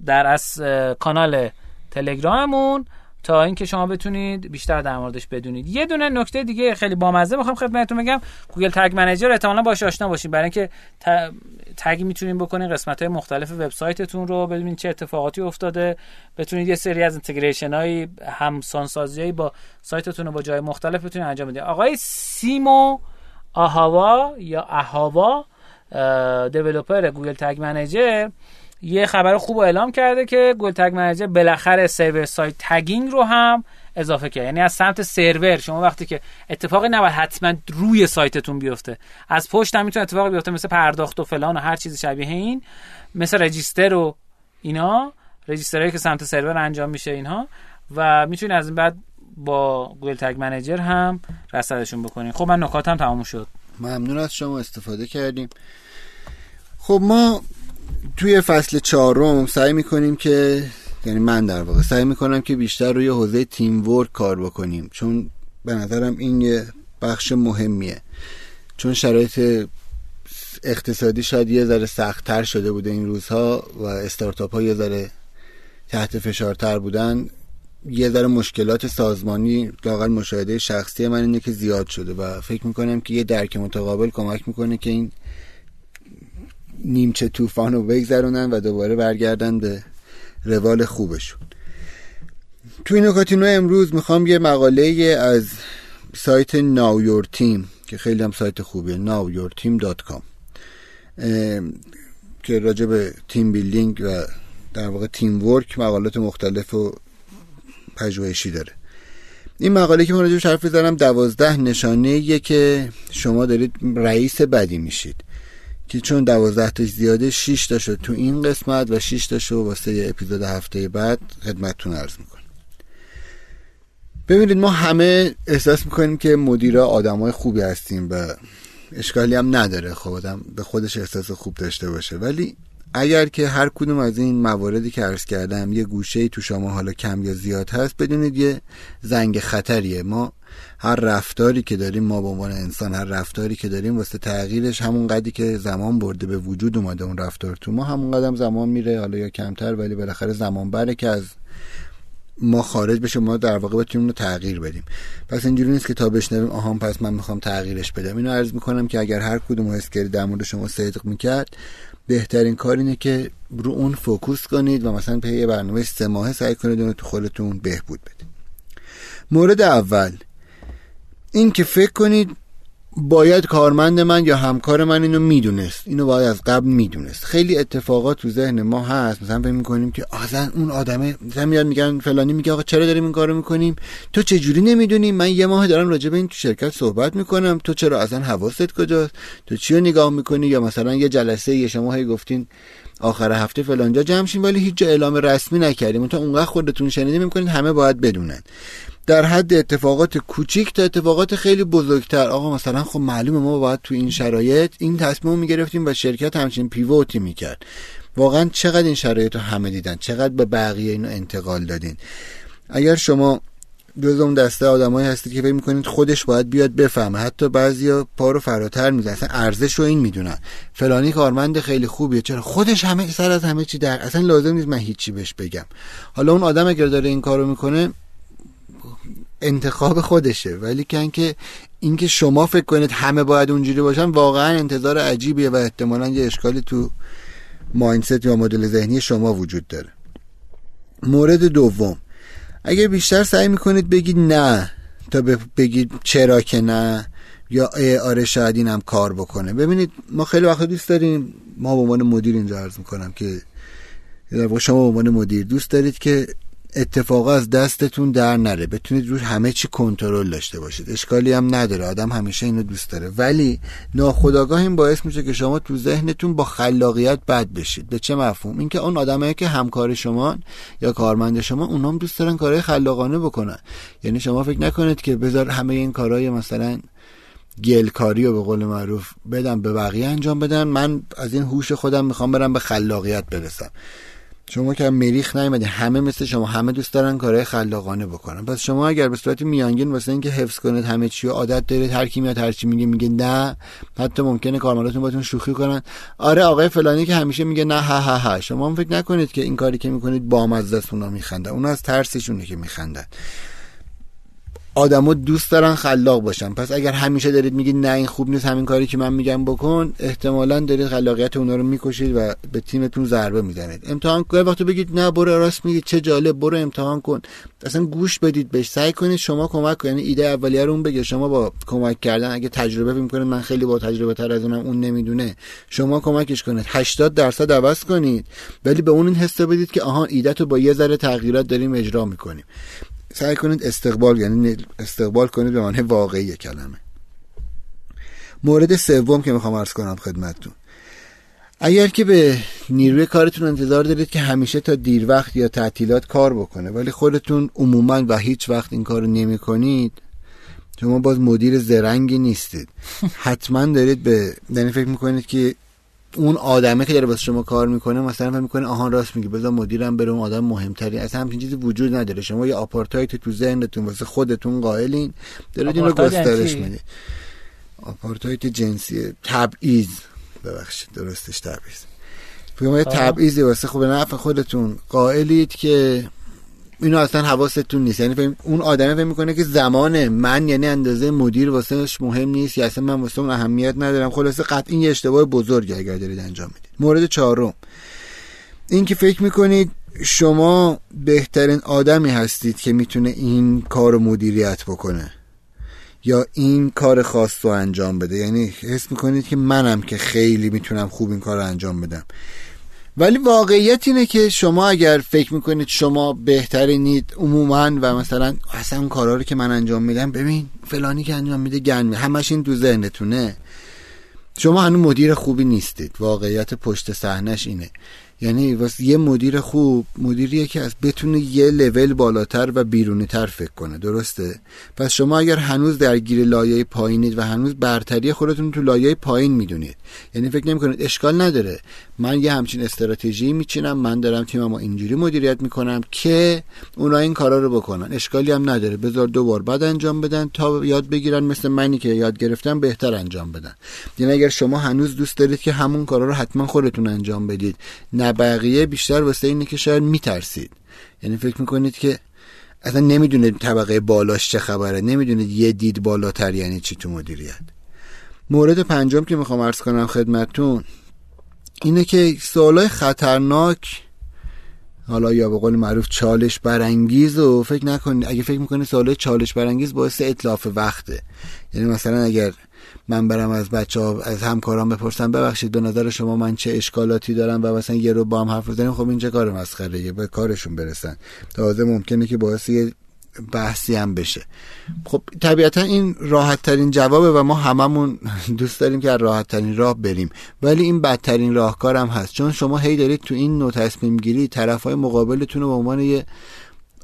[SPEAKER 1] در از کانال تلگراممون. تا اینکه شما بتونید بیشتر در موردش بدونید. یه دونه نکته دیگه خیلی بامزه می‌خوام خدمتتون بگم. گوگل تگ منیجر احتمالاً باش آشنا باشین برای اینکه تگ می‌تونین بکنین قسمت های مختلف وبسایتتون رو ببینید چه اتفاقاتی افتاده. بتونید یه سری از integration های همسانسازی با سایتتون رو با جای مختلف بتونید انجام بدید آقای سیمو آهاوا یا اهاوا developer Google Tag Manager یه خبر خوب اعلام کرده که Google Tag Manager بالاخره server side tagging رو هم اضافه کرد. یعنی از سمت سرور شما وقتی که اتفاقی نباید حتما روی سایتتون بیفته. از پشت هم می‌تونه اتفاقی بیفته مثل پرداخت و فلان و هر چیزی شبیه این مثل رجیستر و اینا رجیسترهایی که سمت سرور انجام میشه اینها. و می‌تونید از این بعد با گوگل تگ منیجر هم رصدشون بکنین. خب من نکاتم تموم شد.
[SPEAKER 2] ممنون از شما استفاده کردیم. خب ما توی فصل چهارم سعی می‌کنیم که یعنی من در واقع سعی می‌کنم که بیشتر روی حوزه تیم ورک کار بکنیم. چون به نظرم این یه بخش مهمیه. چون شرایط اقتصادی شاید یه ذره سختتر شده بوده این روزها و استارتاپ ها یه ذره تحت فشارتر بودن. یه ذره مشکلات سازمانی لاقل مشاهده شخصی من اینه که زیاد شده و فکر می‌کنم که یه درک متقابل کمک می‌کنه که این نیمچه طوفان رو بگذرونن و دوباره برگردن به روال خوبشون. توی نکاتینو امروز می‌خوام یه مقاله از سایت ناو تیم که خیلی هم سایت خوبیه nowyourteam.com که راجع به تیم بیلدینگ و در واقع تیم ورک مقالات مختلف و پژوهشی داره. این مقاله که من راجع حرف زدم دوازده نشانه که شما دارید رئیس بدی میشید. که چون دوازده تاش زیاده 6 تا شد تو این قسمت و 6 تا شو واسه اپیزود هفته بعد خدمتتون عرض می‌کنم. ببینید ما همه احساس می‌کنیم که مدیرا آدمای خوبی هستیم و اشکالی هم نداره. خب آدم به خودش احساس خوب داشته باشه. ولی اگر که هر کدوم از این مواردی که عرض کردم یه گوشه ای تو شما حالا کم یا زیاد هست بدونید یه زنگ خطریه. ما هر رفتاری که داریم ما به عنوان انسان هر رفتاری که داریم واسه تغییرش همون قدری که زمان برده به وجود اومده اون رفتار تو. ما همون قدم زمان میره حالا یا کمتر ولی بالاخره زمان بره که از ما خارج بشه ما در واقع بتونیم رو تغییر بدیم. پس اینجوری نیست که تا بشنویم آهان پس من می‌خوام تغییرش بدم. اینو عرض می‌کنم که اگر هر کدوم حس در مورد شما صدق می‌کرد بهترین کار اینه که رو اون فوکوس کنید و مثلا به یه برنامه سه ماهه سعی کنید اون تو خودتون بهبود بدید. مورد اول این که فکر کنید باید کارمند من یا همکار من اینو می‌دونست. اینو باید از قبل می‌دونست. خیلی اتفاقات تو ذهن ما هست. مثلا فکر می‌کنیم که اصلا اون آدمه. مثلا میاد میگن فلانی میگه آقا چرا داریم این کارو می‌کنیم؟ تو چه جوری نمی‌دونی من یه ماه دارم راجع به این تو شرکت صحبت می‌کنم. تو چرا اصلا حواست کجاست؟ تو چی رو نگاه می‌کنی؟ یا مثلا یه جلسه یه شما هی گفتین آخر هفته فلانجا جمع شیم ولی هیچ جا اعلام رسمی نکردیم. تا اونقدر خودتون شنیدیم می‌کنید همه باید بدونن. در حد اتفاقات کوچیک تا اتفاقات خیلی بزرگتر. آقا مثلا خب معلومه ما باید تو این شرایط این تصمیم می‌گرفتیم و شرکت همچین پیوتی می‌کرد. واقعا چقدر این شرایط رو همه دیدن؟ چقدر به بقیه اینو انتقال دادین؟ اگر شما جز اون دسته آدمایی هستید که فکر می‌کنید خودش باید بیاد بفهمه. حتی بعضیا پا رو فراتر می‌زنن. اصلا ارزش رو این می‌دونن. فلانی کارمند خیلی خوبیه. چرا؟ خودش همه سر از همه چی در اصلا لازم نیست من هیچی بهش بگم. حالا اون آدم اگر داره این کارو می‌کنه انتخاب خودشه. ولی که اینکه اینکه شما فکر کنید همه باید اونجوری باشن واقعا انتظار عجیبیه و احتمالا یه اشکالی تو مایندست یا مدل ذهنی شما وجود داره. مورد دوم. اگر بیشتر سعی می‌کنید بگید نه تا بگید چرا که نه یا آره شاید اینم کار بکنه. ببینید ما خیلی وقت دوست داریم ما به عنوان مدیر اینجا عرض می‌کنم که شما به عنوان مدیر دوست دارید که اتفاقا از دستتون در نره. بتونید روش همه چی کنترل داشته باشید. اشکالی هم نداره. آدم همیشه اینو دوست داره. ولی ناخداگاه این باعث میشه که شما تو ذهنتون با خلاقیت بد بشید. به چه مفهوم؟ اینکه اون آدمایی که همکار شما یا کارمند شما اونام دوست دارن کارهای خلاقانه بکنن. یعنی شما فکر نکنید که بذار همه این کارهای مثلا گلکاری رو به قول معروف بدم به بقیه انجام بدن. من از این هوش خودم می‌خوام برم به خلاقیت برسم. شما که مریخ نیومدین همه مثل شما همه دوست دارن کارهای خلاقانه بکنن. پس شما اگر به صورت میانگین واسه اینکه حفظ کنید همه چی عادت دارید هر کی میاد هر چی میگه میگه نه. حتی ممکنه کارمنداتون باتون شوخی کنن. آره آقای فلانی که همیشه میگه نه ها ها ها. شما هم فکر نکنید که این کاری که می‌کنید بامزه است اونا میخندن. اونا از ترسشونه که میخندن. آدما دوست دارن خلاق باشن. پس اگر همیشه دارید میگید نه این خوب نیست همین کاری که من میگم بکن احتمالا دارید خلاقیت اونا رو می‌کشید و به تیمتون ضربه می‌زنید. امتحان کن. وقتی بگید نه برو راست میگید چه جالب برو امتحان کن. اصلا گوش بدید بهش. سعی کنید شما کمک کنید. یعنی ایده اولیه رو اون بگه. شما با کمک کردن اگه تجربه می‌کنید من خیلی با تجربه تر از اونم اون نمی‌دونه. شما کمکش کنید. 80 درصد عوض کنید. ولی به اون این حس بدید که آها ایده تو با یه ذره تغییرات داریم اجرا می‌کنیم. سعی کنید استقبال یعنی استقبال کنید به معنی واقعی کلمه. مورد سوم که می‌خوام عرض کنم خدمتتون. اگر که به نیروی کارتون انتظار دارید که همیشه تا دیر وقت یا تعطیلات کار بکنه ولی خودتون عموما و هیچ وقت این کار نمی کنید شما باز مدیر زرنگی نیستید. حتما دارید به یعنی فکر می‌کنید که اون آدمه که داره واسه شما کار می‌کنه مثلا فکر می‌کنه آهان راست میگه بذار مدیرم بره اون آدم مهمتری. اصلا همچین چیزی وجود نداره. شما یه آپارتایت تو ذهنتون واسه خودتون قائلین دارید این رو گسترش میده آپارتایت جنسی تبعیض. ببخشید درستش تبعیض. یه تبعیضی واسه خوب نفع خودتون قائلید که اینو اصلا حواستون نیست. یعنی اون آدمه فکر می‌کنه که زمان من یعنی اندازه مدیر واسهش مهم نیست. یا اصلا من واسه اون اهمیت ندارم. خلاصه قطعا یه اشتباه بزرگی اگر دارید انجام می‌دید. مورد چهارم. این که فکر می‌کنید شما بهترین آدمی هستید که می‌تونه این کار مدیریت بکنه یا این کار خاص رو انجام بده. یعنی حس می‌کنید که منم که خیلی می‌تونم خوب این کار رو انجام بدم. ولی واقعیت اینه که شما اگر فکر می‌کنید شما بهترینید عموما و مثلا اصلا اون کارا رو که من انجام میدم ببین فلانی که انجام میده گن همش این تو ذهنتونه. شما هنوز مدیر خوبی نیستید. واقعیت پشت صحنش اینه. یعنی واسه یه مدیر خوب مدیریه که از بتونه یه لول بالاتر و بیرونی تر فکر کنه. درسته؟ پس شما اگر هنوز درگیر لایه پایینید و هنوز برتری خودتون تو لایه پایین می‌دونید. یعنی فکر نمی‌کنید اشکال نداره. من یه همچین استراتژی میچینم من دارم تیممو اینجوری مدیریت می‌کنم که اونا این کارا رو بکنن. اشکالی هم نداره. بذار دو بار بعد انجام بدن تا یاد بگیرن مثل منی که یاد گرفتم بهتر انجام بدن. یعنی اگر شما هنوز دوست دارید که همون کارا رو حتما خودتون انجام بدید نه بقیه بیشتر واسه اینه که شاید میترسید. یعنی فکر می‌کنید که اصلا نمی‌دونید طبقه بالاش چه خبره نمی‌دونید یه دید بالاتر یعنی چی تو مدیریت. مورد پنجم که می‌خوام عرض کنم خدمتتون اینه که سوالای خطرناک حالا یا به قول معروف چالش برانگیز و فکر نکنید اگه فکر می‌کنید سوالای چالش برانگیز باعث اطلاف وقته. یعنی مثلا اگر من برم از بچه ها از همکاران بپرسم ببخشید به نظر شما من چه اشکالاتی دارم و مثلا یه رو با هم حرف بزنیم خب این چه کار مسخره به کارشون برسن. تازه ممکنه که باعث یه بحثی هم بشه. خب طبیعتا این راحت ترین جوابه و ما هممون دوست داریم که راحت ترین راه بریم. ولی این بدترین راهکار هم هست. چون شما هی دارید تو این نوع تصمیم گیری طرف های مقابلتون رو به عنوان یه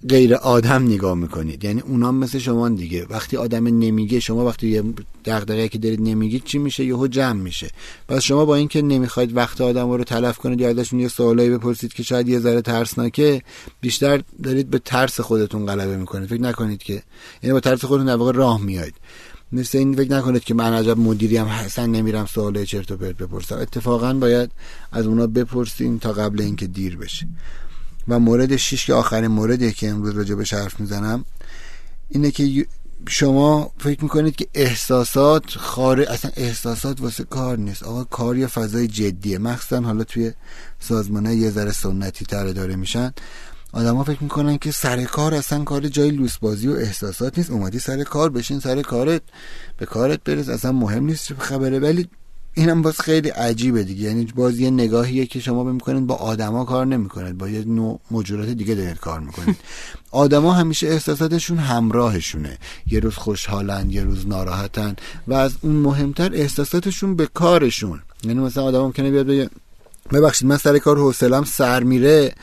[SPEAKER 2] غیر آدم نگاه می‌کنید. یعنی اونا مثل شما دیگه. وقتی آدم نمیگه شما وقتی یه دغدغه که دارید نمیگید چی میشه؟ یهو جمع میشه. پس شما با اینکه نمی‌خواید وقت آدم رو تلف کنید یا ازشون یه سوالایی بپرسید که شاید یه ذره ترسناکه بیشتر دارید به ترس خودتون غلبه می‌کنید. فکر نکنید که یعنی با ترس خودتون در واقع راه میایید مثل این فکر نکنید که من عجب مدیریم حسن نمیرم سوال چرت و پرت بپرسم. اتفاقا باید از اونا بپرسین تا قبل اینکه دیر بشه. و مورد شیش که آخرین موردی که امروز راجع به حرف می‌زنم اینه که شما فکر می‌کنید که احساسات خارج اصلا احساسات واسه کار نیست. آقا کار یه فضای جدیه. مخصوصا حالا توی سازمانه یه ذره سنتی تر داره میشن. آدما فکر می‌کنن که سر کار اصلا کار جای لوس بازی و احساسات نیست. اومدی سر کار بشین سر کارت به کارت برس. اصلا مهم نیست خبره. ولی اینم باز خیلی عجیبه دیگه. یعنی باز یه نگاهیه که شما می‌کنید با آدما کار نمی‌کنید. با یه نوع موجودات دیگه دارید کار می‌کنید. آدما همیشه احساساتشون همراهشونه. یه روز خوشحالن یه روز ناراحتن و از اون مهمتر احساساتشون به کارشون. یعنی مثلا آدم ممکنه بیاد بگه ببخشید من سر کار حوصلم سر میره.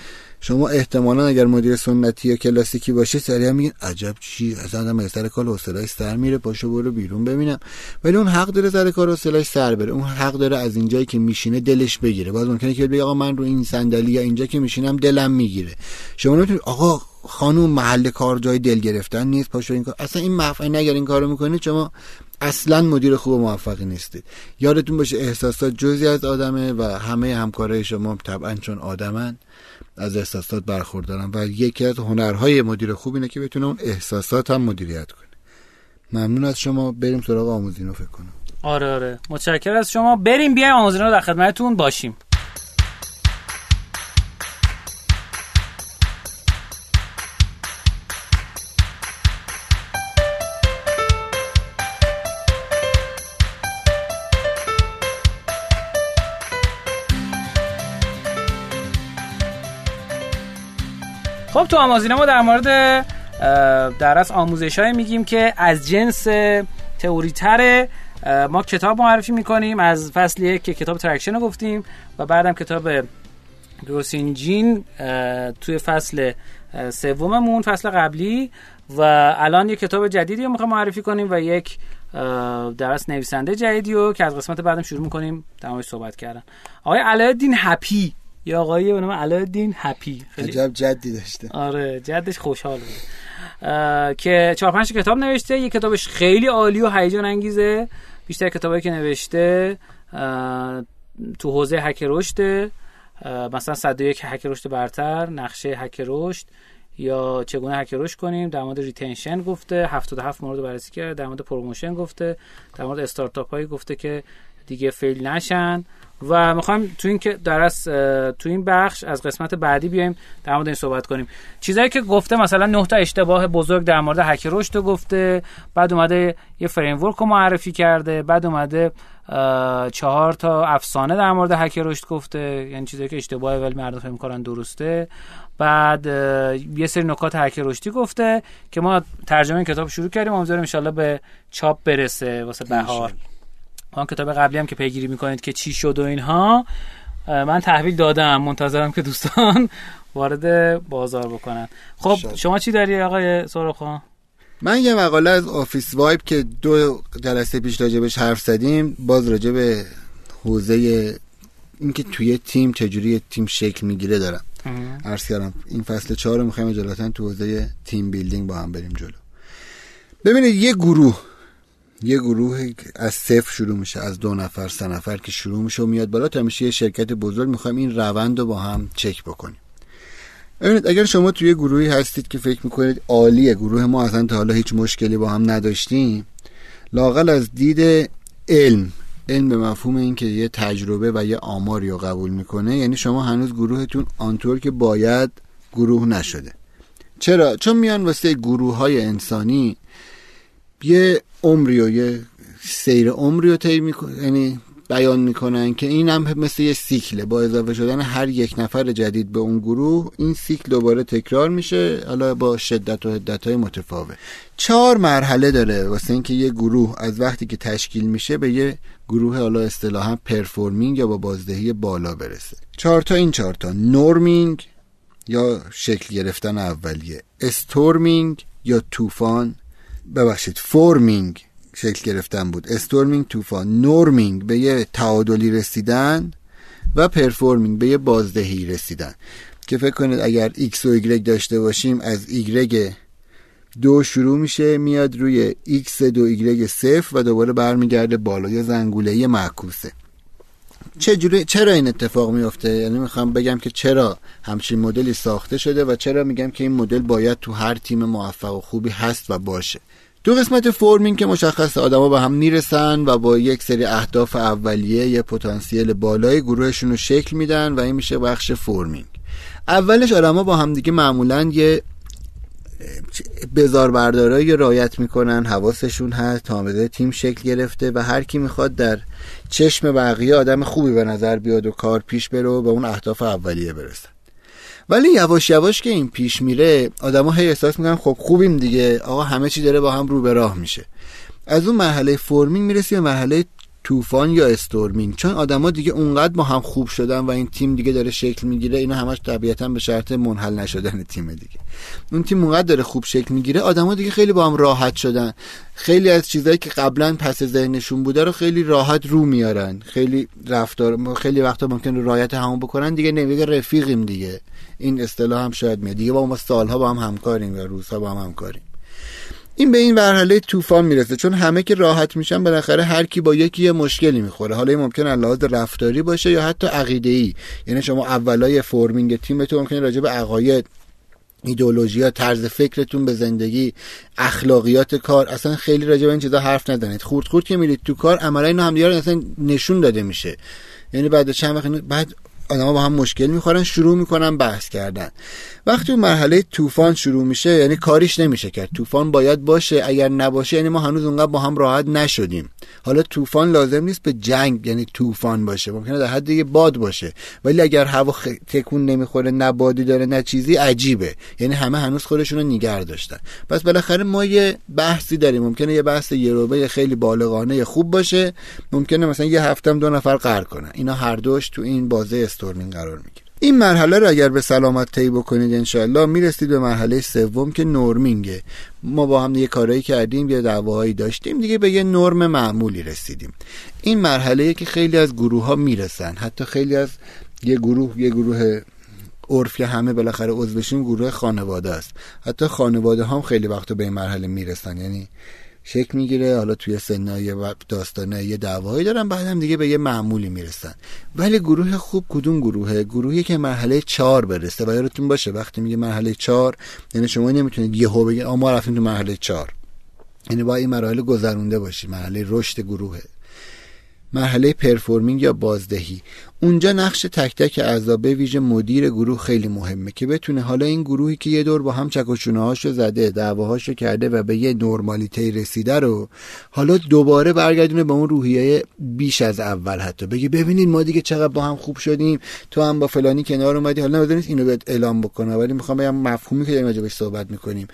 [SPEAKER 2] شما احتمالا اگر مدیر سنتی یا کلاسیکی باشید سریع میگین عجب چی؟ از آدم سر کار حوصله‌اش سر میره پاشو برو بیرون ببینم. ولی اون حق داره سر کار حوصله‌اش سر بره. اون حق داره از اینجایی که میشینه دلش بگیره. باز ممکنه که بگه آقا من رو این صندلی یا اینجا که میشینم دلم می‌گیره. شما نمی‌تونید آقا خانوم محل کار جای دل گرفتن نیست پاشو این کار اصلا این مفعول اگر این کارو می‌کنید شما اصلا مدیر خوب و موفقی نیستید. یادتون باشه احساسات جزی از آدمه و همه همکارای شما طبعا چون آدمن. از احساسات برخوردارم و یکی از هنرهای مدیر خوب اینه که بتونه اون احساسات هم مدیریت کنه. ممنون از شما. بریم سراغ آموزینو فکر کنم.
[SPEAKER 1] آره آره. متشکر از شما. بریم بیایم آموزینو در خدمتتون باشیم. تو آمازینه ما در مورد در از آموزش های میگیم که از جنس تئوری تره ما کتاب معرفی می‌کنیم از فصل یک که کتاب Traction رو گفتیم و بعدم کتاب Growth Engine توی فصل سوممون فصل قبلی. و الان یک کتاب جدیدی رو می‌خوایم معرفی کنیم و یک درس نویسنده جدیدی رو که از قسمت بعدم شروع می‌کنیم در صحبت کردن. آقای علاءالدین هپی یا آقایی به نام علاءالدین هپی
[SPEAKER 2] عجب جدی داشته.
[SPEAKER 1] آره جدش خوشحال بود. که چهار پنج کتاب نوشته یه کتابش خیلی عالی و هیجان انگیزه. بیشتر کتابایی که نوشته تو حوزه هک رشد مثلا 101 هک رشد برتر نقشه هک رشد یا چگونه هک کنیم در مورد retention گفته 77 مورد بررسی کرده در مورد promotion گفته در مورد استارتاپ هایی گفته که دیگه فیل نشن. و می‌خوایم تو این که درس تو این بخش از قسمت بعدی بیایم در مورد این صحبت کنیم. چیزایی که گفته مثلا نه تا اشتباه بزرگ در مورد هک رشد گفته بعد اومده یه فریم ورک معرفی کرده بعد اومده چهار تا افسانه در مورد هک رشد گفته یعنی چیزایی که اشتباه ولی مردم فکر می‌کنن درسته. بعد یه سری نکات هک رشدی گفته که ما ترجمه کتاب شروع کردیم. امیدواریم ان به چاپ برسه واسه بهار. آن کتاب قبلی هم که پیگیری می‌کنید که چی شد و اینها من تحویل دادم. منتظرم که دوستان وارد بازار بکنن. خب شما چی داری آقای سرخان
[SPEAKER 2] من یه مقاله از Officevibe که دو جلسه پیش راجبش حرف زدیم باز راجب به حوزه اینکه توی تیم چجوری تیم شکل می‌گیره دارم. عرض کردم این فصل چهار رو می‌خوایم جلوتن تو حوزه تیم بیلدینگ با هم بریم جلو. ببینید یه گروه یه گروه از صفر شروع میشه از دو نفر سه نفر که شروع میشه و میاد بالا تا میشه یه شرکت بزرگ می‌خوایم این روند رو با هم چک بکنیم ببینید اگر شما توی گروهی هستید که فکر می‌کنید عالیه گروه ما اصلا تا حالا هیچ مشکلی با هم نداشتیم لاقل از دید علم علم به مفهوم این که یه تجربه و یه آماری رو قبول می‌کنه یعنی شما هنوز گروهتون آنطور که باید گروه نشده چرا؟ چون میان واسه گروه های انسانی یه عمری و یه سیر عمری رو طی یعنی بیان می‌کنن که این هم مثل یه سیکله. با اضافه شدن هر یک نفر جدید به اون گروه این سیکل دوباره تکرار میشه حالا با شدت و حدت های متفاوت. چهار مرحله داره واسه اینکه یه گروه از وقتی که تشکیل میشه به یه گروه حالا اصطلاحا performing یا با بازدهی بالا برسه. چهار تا این چهار تا. norming یا شکل گرفتن اولیه. storming یا طوفان. ببخشید forming شکل گرفتن بود. storming طوفان norming به یه تعادلی رسیدن و performing به یه بازدهی رسیدن. که فکر کنید اگر x و y داشته باشیم از y دو شروع میشه میاد روی x دو y صفر و دوباره برمیگرده بالا. یا زنگوله معکوسه. چجوری چرا این اتفاق میفته؟ یعنی می‌خوام بگم که چرا همچین مدلی ساخته شده و چرا میگم که این مدل باید تو هر تیم موفق و خوبی هست و باشه. دو قسمت forming که مشخص آدما به هم می‌رسن و با یک سری اهداف اولیه یه پتانسیل بالای گروهشون رو شکل میدن و این میشه بخش forming. اولش آدما با هم دیگه معمولا یه بزار بردارایی رعایت می‌کنن حواسشون هست تازه تیم شکل گرفته و هر کی می‌خواد در چشم بقیه آدم خوبی به نظر بیاد و کار پیش بره و به اون اهداف اولیه برسن ولی یواش یواش که این پیش میره آدما هی احساس می‌کنن خب خوبیم دیگه آقا همه چی داره با هم رو به راه میشه. از اون مرحله forming می‌رسی به مرحله طوفان یا storming چون آدما دیگه اونقدر با هم خوب شدن و این تیم دیگه داره شکل می‌گیره اینا همش طبیعتا به شرط منحل نشدن تیم دیگه. اون تیم اونقدر داره خوب شکل می‌گیره آدما دیگه خیلی با هم راحت شدن. خیلی از چیزهایی که قبلا پس ذهنشون بوده رو خیلی راحت رو میارن. خیلی رفتار خیلی وقتا ممکن رعایت هم نکنن دیگه نمیگه رفیقیم دیگه. این اصطلاح هم شاید میاد. دیگه با ما سالها با هم همکاریم و روزها با هم همکاریم. این به این مرحله طوفان می‌رسه. چون همه که راحت میشن بالاخره هر کی با یکی یه مشکلی می‌خوره. حالا این ممکن لحاظ رفتاری باشه یا حتی عقیده ای یعنی شما اولای forming تیمتون ممکنه راجع به عقاید ایدئولوژی طرز فکرتون به زندگی اخلاقیات کار اصلا خیلی راجع به این چیزا حرف نزنید. خورد خورد که میرید تو کار عملا اینو هم اصلا نشون داده میشه. یعنی بعد چند وقت بعد آدما با هم مشکل می‌خورن شروع می‌کنن بحث کردن. وقتی اون مرحله طوفان شروع میشه یعنی کاریش نمیشه کرد. طوفان باید باشه اگر نباشه یعنی ما هنوز اونقدر با هم راحت نشدیم. حالا طوفان لازم نیست به جنگ یعنی طوفان باشه. ممکنه در حد یه باد باشه. ولی اگر هوا خ... تکون نمی‌خوره نه بادی داره نه چیزی عجیبه. یعنی همه هنوز خودشون رو داشتن. پس بالاخره ما یه بحثی داریم. ممکنه یه بحث یه خیلی بالغانه خوب باشه. ممکنه مثلا یه هفته‌م دو نفر قهر کنن. اینا هر دوش تو این بازه storming قرار می‌گیره. این مرحله رو اگر به سلامت طی بکنید انشالله می‌رسید به مرحله سوم که norming ه. ما با هم یه کارایی کردیم یه دعواهایی داشتیم دیگه به یه نرم معمولی رسیدیم. این مرحله که خیلی از گروه ها می‌رسن. حتی خیلی از یه گروه یه گروه عرف که همه بالاخره عضوشون گروه خانواده است. حتی خانواده هم خیلی وقتا به این مرحله می‌رسن. یعنی شکل می‌گیره. حالا توی سنای و داستانه یه دعوایی دارن بعد هم دیگه به یه معمولی می‌رسن. ولی گروه خوب کدوم گروهه؟ گروهی که مرحله چهار برسه. و یادتون باشه وقتی میگه مرحله چهار یعنی شما نمی‌تونید یهو بگید ما رفتیم تو مرحله چهار. یعنی با این مراحل گذرونده باشی. مرحله رشد گروهه. مرحله پرفورمینگ یا بازدهی. اونجا نقش تک تک اعضا به ویژه مدیر گروه خیلی مهمه که بتونه حالا این گروهی که یه دور با هم چک و هاشو زده دعواهاشو کرده و به یه نرمالیته رسیده رو حالا دوباره برگردونه به اون روحیه بیش از اول حتی. بگی ببینید ما دیگه چقدر با هم خوب شدیم تو هم با فلانی کنار اومدی. حالا نمی‌دونید اینو بهت اعلام بکنه ولی می‌خوام بگم مفهومی که داریم راجبش صحبت می‌کنیم.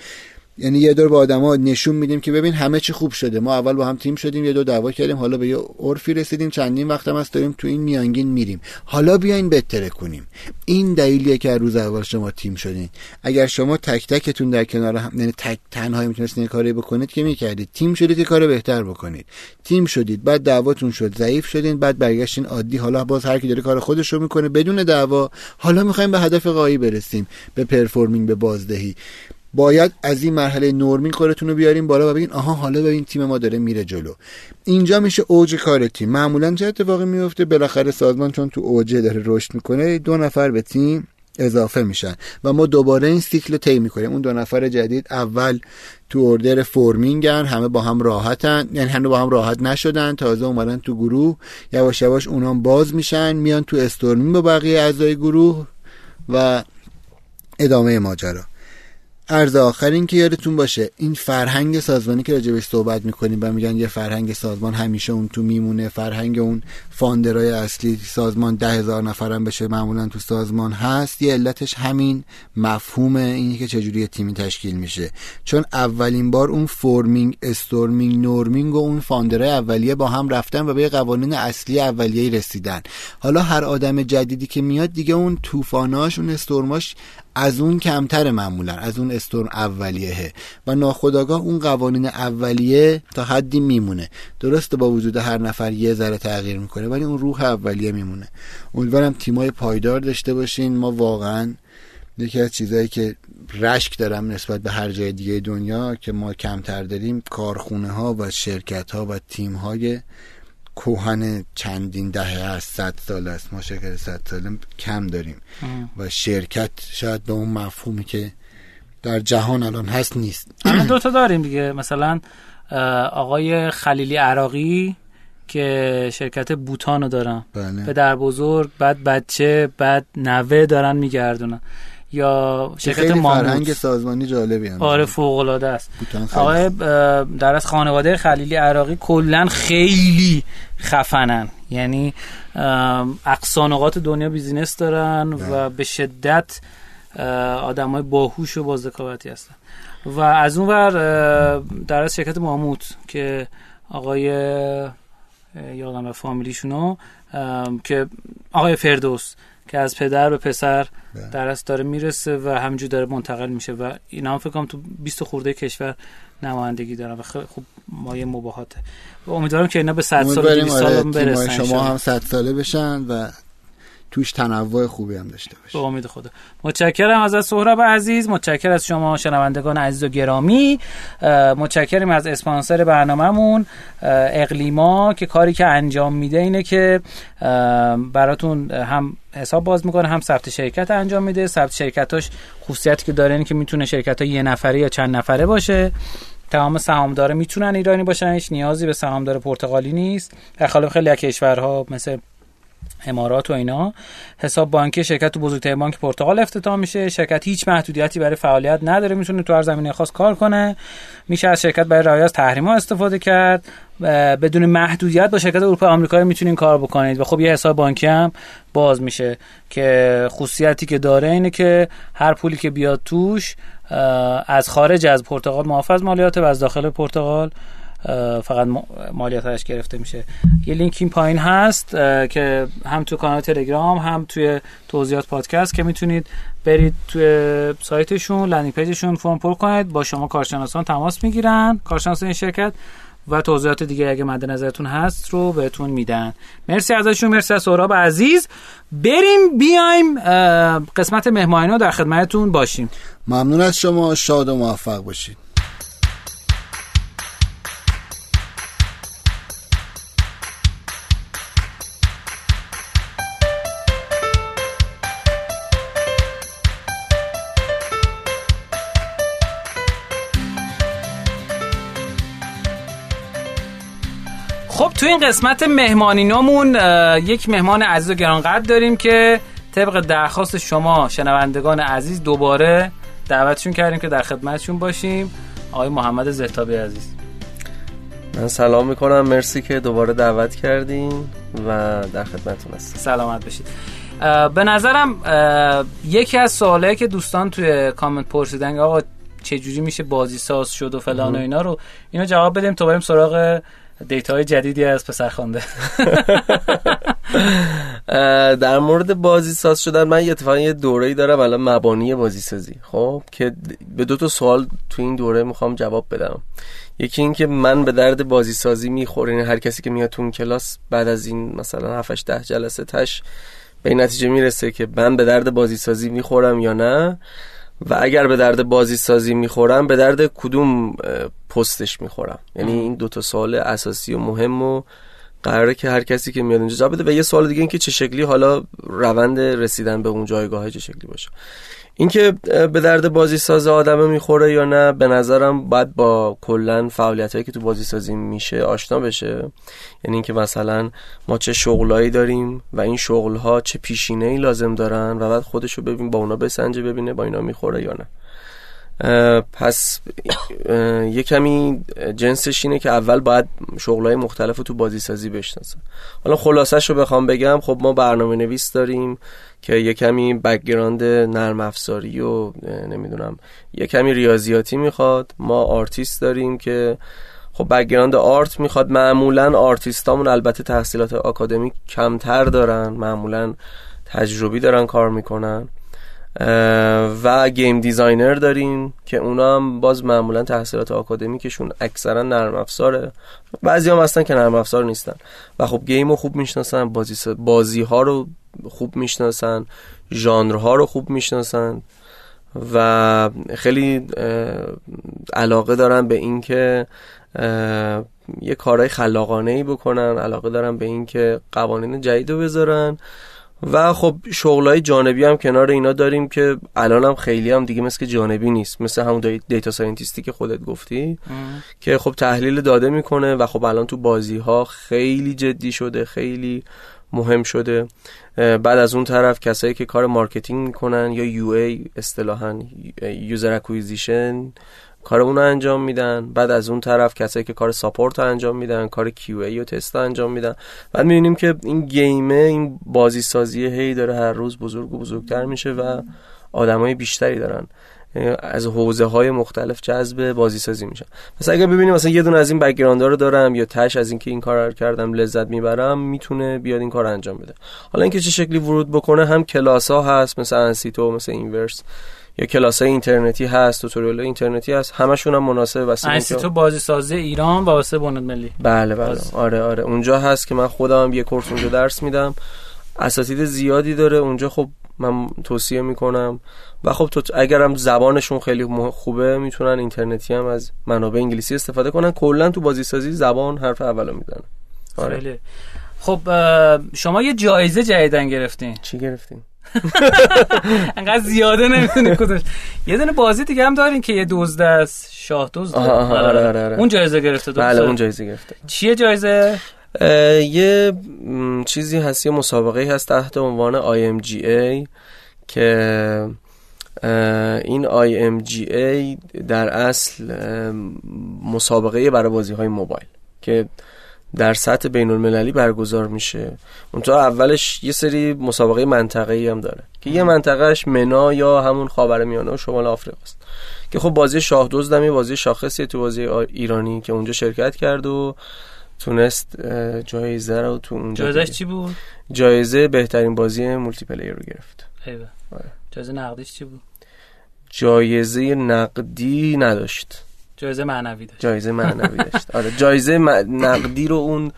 [SPEAKER 2] یعنی یه دور به آدما نشون میدیم که ببین همه چی خوب شده. ما اول با هم تیم شدیم یه دو دعوا کردیم حالا به یه عرفی رسیدیم چندین وقت هم است داریم تو این میانگین میریم. حالا بیاین بهتره کنیم. این دلیلیه که روز اول شما تیم شدین. اگر شما تک تکتون در کنار هم یعنی تک تنهایی می‌تونستین کاری بکنید که می‌کردید تیم شدید که کار بهتر بکنید. تیم شدید بعد دعواتون شد ضعیف شدین بعد برگشتین عادی. حالا باز هر کی داره کار خودش رو می‌کنه بدون دعوا. حالا می‌خوایم به هدف قایی برسیم. به performing به بازدهی. باید از این مرحله norming کارتون رو بیاریم بالا و بگین آها حالا ببین تیم ما داره میره جلو. اینجا میشه اوج کار تیم. معمولا چه اتفاقی میفته؟ بالاخره سازمان چون تو اوجه داره رشد می‌کنه دو نفر به تیم اضافه میشن و ما دوباره این سیکل رو طی می‌کنیم. اون دو نفر جدید اول تو order forming ن همه با هم راحتن یعنی همه با هم راحت نشدن تازه اومدن تو گروه یواش یواش اونام باز میشن میان تو storming با بقیه اعضای گروه و ادامه ماجرا. عرض آخر این که یادتون باشه این فرهنگ سازمانی که راجبش صحبت می‌کنیم و میگن یه فرهنگ سازمان همیشه اون تو میمونه فرهنگ اون founder ای اصلی سازمان ده هزار نفرم بشه معمولا تو سازمان هست یه علتش همین مفهوم اینه که چجوری تیمی تشکیل میشه. چون اولین بار اون forming storming norming و اون founder ای اولیه با هم رفتن و به قوانین اصلی اولیه رسیدن. حالا هر آدم جدیدی که میاد دیگه اون طوفاناش اون استورماش از اون کمتر معمولا از اون استورم اولیه. و ناخداگاه اون قوانین اولیه تا حدی میمونه. درسته با وجود هر نفر یه ذره تغییر می‌کنه ولی اون روح اولیه میمونه. امیدوارم تیمای پایدار داشته باشین. ما واقعا یکی از چیزهایی که رشک دارم نسبت به هر جای دیگه دنیا که ما کمتر داریم کارخونه ها و شرکت ها و تیم های کوهن چندین دهه است صد سال است. ما شرکت صد ساله کم داریم. و شرکت شاید به اون مفهومی که در جهان الان هست نیست.
[SPEAKER 1] الان دوتا داریم دیگه. مثلا آقای خلیلی عراقی که شرکت بوتانو دارن.
[SPEAKER 2] بله.
[SPEAKER 1] پدر بزرگ بعد بچه بعد نوه دارن میگردونن. یا شرکت
[SPEAKER 2] ماموت. فرهنگ سازمانی جالبی هم.
[SPEAKER 1] آره فوق العاده است آقای در از خانواده خلیلی عراقی کلا خیلی خفنن. یعنی اقصانقات دنیا بیزینس دارن و بله. به شدت آدمای باهوش و بازدکاوتی هستن. و از اون ور در از شرکت ماموت که آقای یادم فامیلیشونو که آقای فردوس که از پدر به پسر بله. درست داره می‌رسه و همینجور داره منتقل میشه و اینا هم فکر کنم تو 20 خورده کشور نمایندگی دارن و خیلی خوب مایه مباهاته و امیدوارم که اینا به 100 سال 200 سال
[SPEAKER 2] آره، برسن شما هم 100 ساله بشن و توش تنوع خوبی هم داشته باشه.
[SPEAKER 1] به امید خدا. متشکرم از سهراب عزیز متشکر از شما شنوندگان عزیز و گرامی. متشکرم از اسپانسر برنامهمون اقلیما که کاری که انجام میده اینه که براتون هم حساب باز می‌کنه هم ثبت شرکت انجام میده. ثبت شرکتاش خصوصیتی که داره اینه که می‌تونه شرکت ها یه نفره یا چند نفره باشه. تمام سهامدار می‌تونن ایرانی باشن هیچ نیازی به سهامدار پرتغالی نیست. در خیلی از کشورها مثل امارات و اینا. حساب بانکی شرکت تو بزرگترین بانک پرتغال افتتاح میشه. شرکت هیچ محدودیتی برای فعالیت نداره. می‌تونه تو هر زمینه خاص کار کنه. میشه از شرکت برای رعایت تحریما استفاده کرد. بدون محدودیت با شرکت اروپا آمریکایی می‌تونین کار بکنید. و خب یه حساب بانکی هم باز میشه. که خصوصیتی که داره اینه که هر پولی که بیاد توش از خارج از پرتغال معاف از مالیات و از داخل پرتغال. فقط مالیاتش گرفته میشه. یه لینک این پایین هست که هم تو کانال تلگرام هم توی توضیحات پادکست که می‌تونید برید توی سایتشون landing page شون فرم پر کنید با شما کارشناسان تماس می‌گیرن کارشناسان این شرکت و توضیحات دیگه اگه مد نظرتون هست رو بهتون میدن. مرسی ازشون مرسی از سهراب عزیز. بریم بیایم قسمت مهمانی رو در خدمتتون باشیم.
[SPEAKER 2] ممنون از شما شاد و موفق باشید.
[SPEAKER 1] این قسمت مهمانینامون یک مهمان عزیز و گرانقدر داریم که طبق درخواست شما شنوندگان عزیز دوباره دعوتشون کردیم که در خدمتشون باشیم. آقای محمد زهتابی عزیز.
[SPEAKER 4] من سلام می‌کنم. مرسی که دوباره دعوت کردین و در خدمتتون هستم.
[SPEAKER 1] سلامت بشید به نظرم یکی از سوالایی که دوستان توی کامنت پرسیدن آقا چجوری میشه بازی ساز شد و فلان و اینا رو اینو جواب بدیم تو بریم سراغ دیتاهای جدیدی از پسرخوانده
[SPEAKER 4] در مورد بازی ساز شدن من اتفاقا یه دوره دارم الان مبانی بازی سازی خب که به دو تا سوال تو این دوره می‌خوام جواب بدم. یکی این که من به درد بازی سازی می‌خورم یعنی هر کسی که میاد تو اون کلاس بعد از این مثلا 7 ده جلسه تش به این نتیجه می‌رسه که من به درد بازی سازی می‌خورم یا نه. و اگر به درد بازی سازی می‌خورم به درد کدوم پستش می‌خورم. یعنی این دوتا سوال اساسی و مهم و قراره که هر کسی که میاد اونجا جواب بده. و یه سوال دیگه این که چه شکلی حالا روند رسیدن به اون جایگاه چه شکلی باشه. اینکه به درد بازی ساز آدم می‌خوره یا نه به نظرم باید با کلا فعالیت هایی که تو بازی سازی میشه آشنا بشه. یعنی اینکه مثلا ما چه شغلایی داریم و این شغل ها چه پیشینه ای لازم دارن و بعد خودشو ببین با اونا بسنجه ببینه با اینا می‌خوره یا نه. پس یه کمی جنسش اینه که اول باید شغلای مختلف رو تو بازی سازی بشناسه. حالا خلاصش رو بخوام بگم خب ما برنامه نویس داریم که یه کمی background نرم افزاری و نمی‌دونم یه کمی ریاضیاتی می‌خواد. ما آرتیست داریم که خب background art می‌خواد. معمولا آرتیستامون البته تحصیلات آکادمیک کمتر دارن. معمولا تجربی دارن کار می‌کنن. و game designer داریم که اونا هم باز معمولا تحصیلات آکادمیکشون اکثرا نرم افزاره. بعضی هم هستن که نرم افزار نیستن. و خب game رو خوب می‌شناسن بازی, بازی ها رو خوب می‌شناسن ژانرها رو خوب می‌شناسن و خیلی علاقه دارن به اینکه یه کارهای خلاقانه ای بکنن علاقه دارن به اینکه قوانین جدید رو بذارن و خب شغلای جانبی هم کنار اینا داریم که الان هم خیلی هم دیگه مثل جانبی نیست مثل همون data scientist ی که خودت گفتی که خب تحلیل داده می‌کنه و خب الان تو بازی ها خیلی جدی شده خیلی مهم شده. بعد از اون طرف کسایی که کار marketing می‌کنن یا UA اصطلاحا user acquisition کار اون انجام میدن. بعد از اون طرف کسایی که کار support انجام میدن کار QA و تست انجام میدن. بعد می‌بینیم که این game ه این بازی سازی هی داره هر روز بزرگ و بزرگتر میشه و آدمای بیشتری دارن. از حوزه های مختلف جذب بازی سازی میشن پس اگر ببینیم مثلا یه دونه از این background رو دارم یا تش از اینکه این کار رو کردم لذت می‌برم می‌تونه بیاد این کار انجام بده. حالا اینکه چه شکلی ورود بکنه هم کلاس ها هست مثل انستیتو مثل اینورس یا کلاس های اینترنتی هست tutorial اینترنتی هست همشون هم مناسب
[SPEAKER 1] واسه تو بازی سازی ایران و واسه بنیاد ملی.
[SPEAKER 4] بله بله. آره آره. اونجا هست که من خودم یه کورس اونجا درس میدم. اساتید زیادی داره. اونجا خب من توصیه می‌کنم. و خب تو اگرم زبانشون خیلی خوبه می‌تونن اینترنتی هم از منابع انگلیسی استفاده کنن. کلا تو بازی سازی زبان حرف اولو می‌زنن
[SPEAKER 1] آره. خب شما یه جایزه جدیدن گرفتین.
[SPEAKER 4] چی گرفتین؟
[SPEAKER 1] انقدر زیاده نمی‌دونی کدومش. یه دونه بازی دیگه هم دارین که یه دزد است. شاه دزد.
[SPEAKER 4] آره آره آره.
[SPEAKER 1] اون جایزه گرفته
[SPEAKER 4] بله اون جایزه گرفته.
[SPEAKER 1] چیه جایزه؟
[SPEAKER 4] یه چیزی هست یه مسابقه هست تحت عنوان IMGA که این IMGA در اصل مسابقه برای بازی های موبایل که در سطح بین المللی برگزار میشه. اونتا اولش یه سری مسابقه منطقه‌ای هم داره که یه منطقهش منا یا همون خاورمیانه و شمال آفریقا است که خب بازی شاه دزدم یه بازی شاخصی تو بازی ایرانی که اونجا شرکت کرد و تونست جایزه رو تو اونجا
[SPEAKER 1] جایزش چی بود؟
[SPEAKER 4] جایزه بهترین بازی multiplayer رو گرفت.
[SPEAKER 1] آره. جایزه نقدیش چی بود؟
[SPEAKER 4] جایزه نقدی نداشت.
[SPEAKER 1] جایزه معنوی داشت.
[SPEAKER 4] جایزه معنوی داشت. آره جایزه نقدی رو اون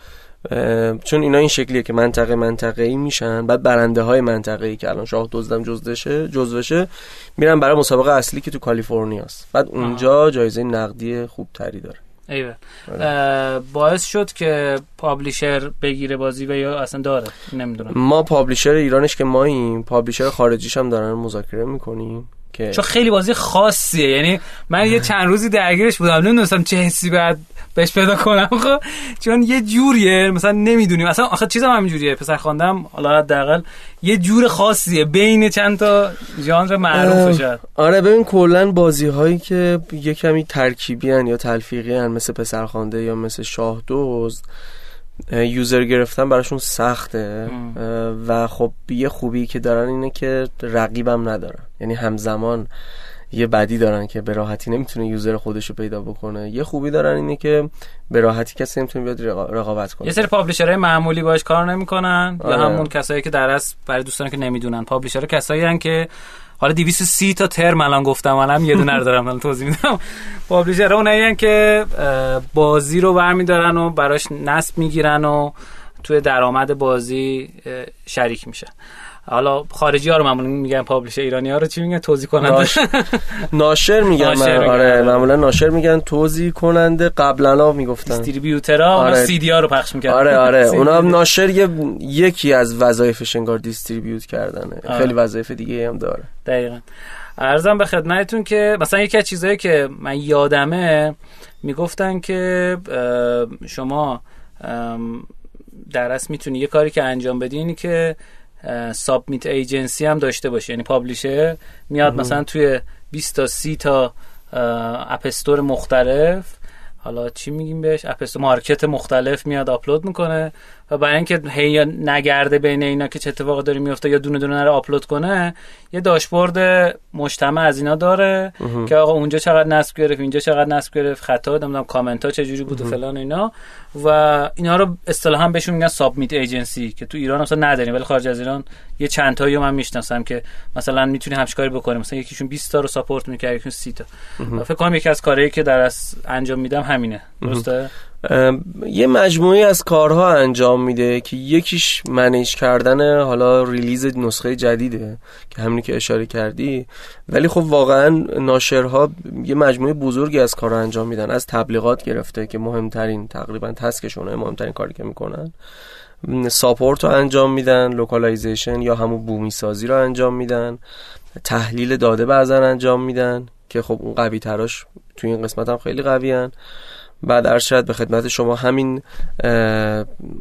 [SPEAKER 4] چون اینا این شکلیه که منطقه منطقه ای میشن بعد برنده های منطقه ای که الان شاه دزدم جزدشه جزوشه میرن برای مسابقه اصلی که تو کالیفرنیا است بعد اونجا جایزه نقدی خوب تری داره.
[SPEAKER 1] ایوه. آره. باعث شد که پابلیشر بگیره بازی و یا اصلا داره. نمی‌دونم.
[SPEAKER 4] ما پابلیشر ایرانش که ماییم پابلیشر خارجیش هم دارن مذاکره می‌کنیم.
[SPEAKER 1] چون خیلی بازی خاصیه. یعنی من یه چند روزی درگیرش بودم. نمی‌دونستم چه حسی بعد بهش پیدا کنم. خب چون یه جوریه. مثلا نمی‌دونیم. اصلا آخه چیزم همین جوریه پسر خواندم حالا حداقل یه جور خاصیه. بین چند تا ژانر معروف شد.
[SPEAKER 4] آره ببین کلا بازی هایی که یه کمی ترکیبی هن یا تلفیقی هن مثل پسرخوانده یا مثل شاه دوز یوزر گرفتن براشون سخته. و خب یه خوبی که دارن اینه که رقیبم ندارن. یعنی همزمان یه بدی دارن که به راحتی نمی‌تونه یوزر خودشو پیدا بکنه. یه خوبی دارن اینه که به راحتی کسی نمی‌تونه بیاد رقابت کنه.
[SPEAKER 1] یه سری پابلشرهای معمولی باش کار نمی‌کنن. آره. یا همون کسایی که در اصل برای دوستان که نمی‌دونن. پابلشر کسایی هن که حالا 230 تا ترم الان گفتم الان یه دونه دارم الان توضیح میدم. پابلشر اونایی که بازی رو برمیدارن و براش نصب می‌گیرن و توی درآمد بازی شریک میشن. حالا خارجی ها رو معمولا میگن پابلش ایرانی ها رو چی میگن؟ توضیح کننده.
[SPEAKER 4] ناش... ناشر میگن ناشر آره معمولا ناشر میگن. توضیح کننده قبلا می‌گفتن.
[SPEAKER 1] دیستریبیوتورها آره. سی دی ها رو پخش می‌کنن
[SPEAKER 4] آره آره. اونا ناشر یه... یکی از وظایفش انگار دیستریبیوت کردنه. آره. خیلی وظایف دیگه هم داره.
[SPEAKER 1] دقیقاً. ارزم به خدمتتون که مثلا یکی از چیزایی که من یادمه می‌گفتن که شما در اصل می‌تونی یه کاری که انجام بدی که سابمیت ایجنسی هم داشته باشه. یعنی پابلیشر میاد مثلا توی 20 تا 30 تا app store مختلف. حالا چی میگیم بهش؟ app store market مختلف میاد آپلود می‌کنه. و برای اینکه هی نگرده بین اینا که چه اتفاقی داره میفته یا دونه دونه رو آپلود کنه یه داشبورد مجتمع از اینا داره که آقا اونجا چقدر نصب گرفت اینجا چقدر نصب گرفت خطا نمی‌دونم کامنت ها چه جوری بود و فلان اینا. و اینا رو اصطلاحا بهشون میگن submit agency که تو ایران اصلا نداریم ولی خارج از ایران یه چند تایی من می‌شناسم که مثلا می‌تونی همش کاری بکنه مثلا یکیشون 20 تا رو ساپورت می‌کنه یکیشون 30 تا. فکر کنم یکی از کارهایی که در انجام میدم همینه. درسته؟
[SPEAKER 4] یه مجموعی از کارها انجام میده که یکیش منیج کردن حالا ریلیز نسخه جدیده که همینی که اشاره کردی. ولی خب واقعا ناشرها یه مجموعه بزرگی از کارها انجام میدن. از تبلیغات گرفته که مهمترین تقریبا تسکشونه مهمترین کاری که می‌کنن. support رو انجام میدن localization یا همون بومی سازی رو انجام میدن. تحلیل داده بعضا انجام میدن که خب اون قوی تراش توی این قسمت هم خیلی قوی هن. بعد عرض شد به خدمت شما همین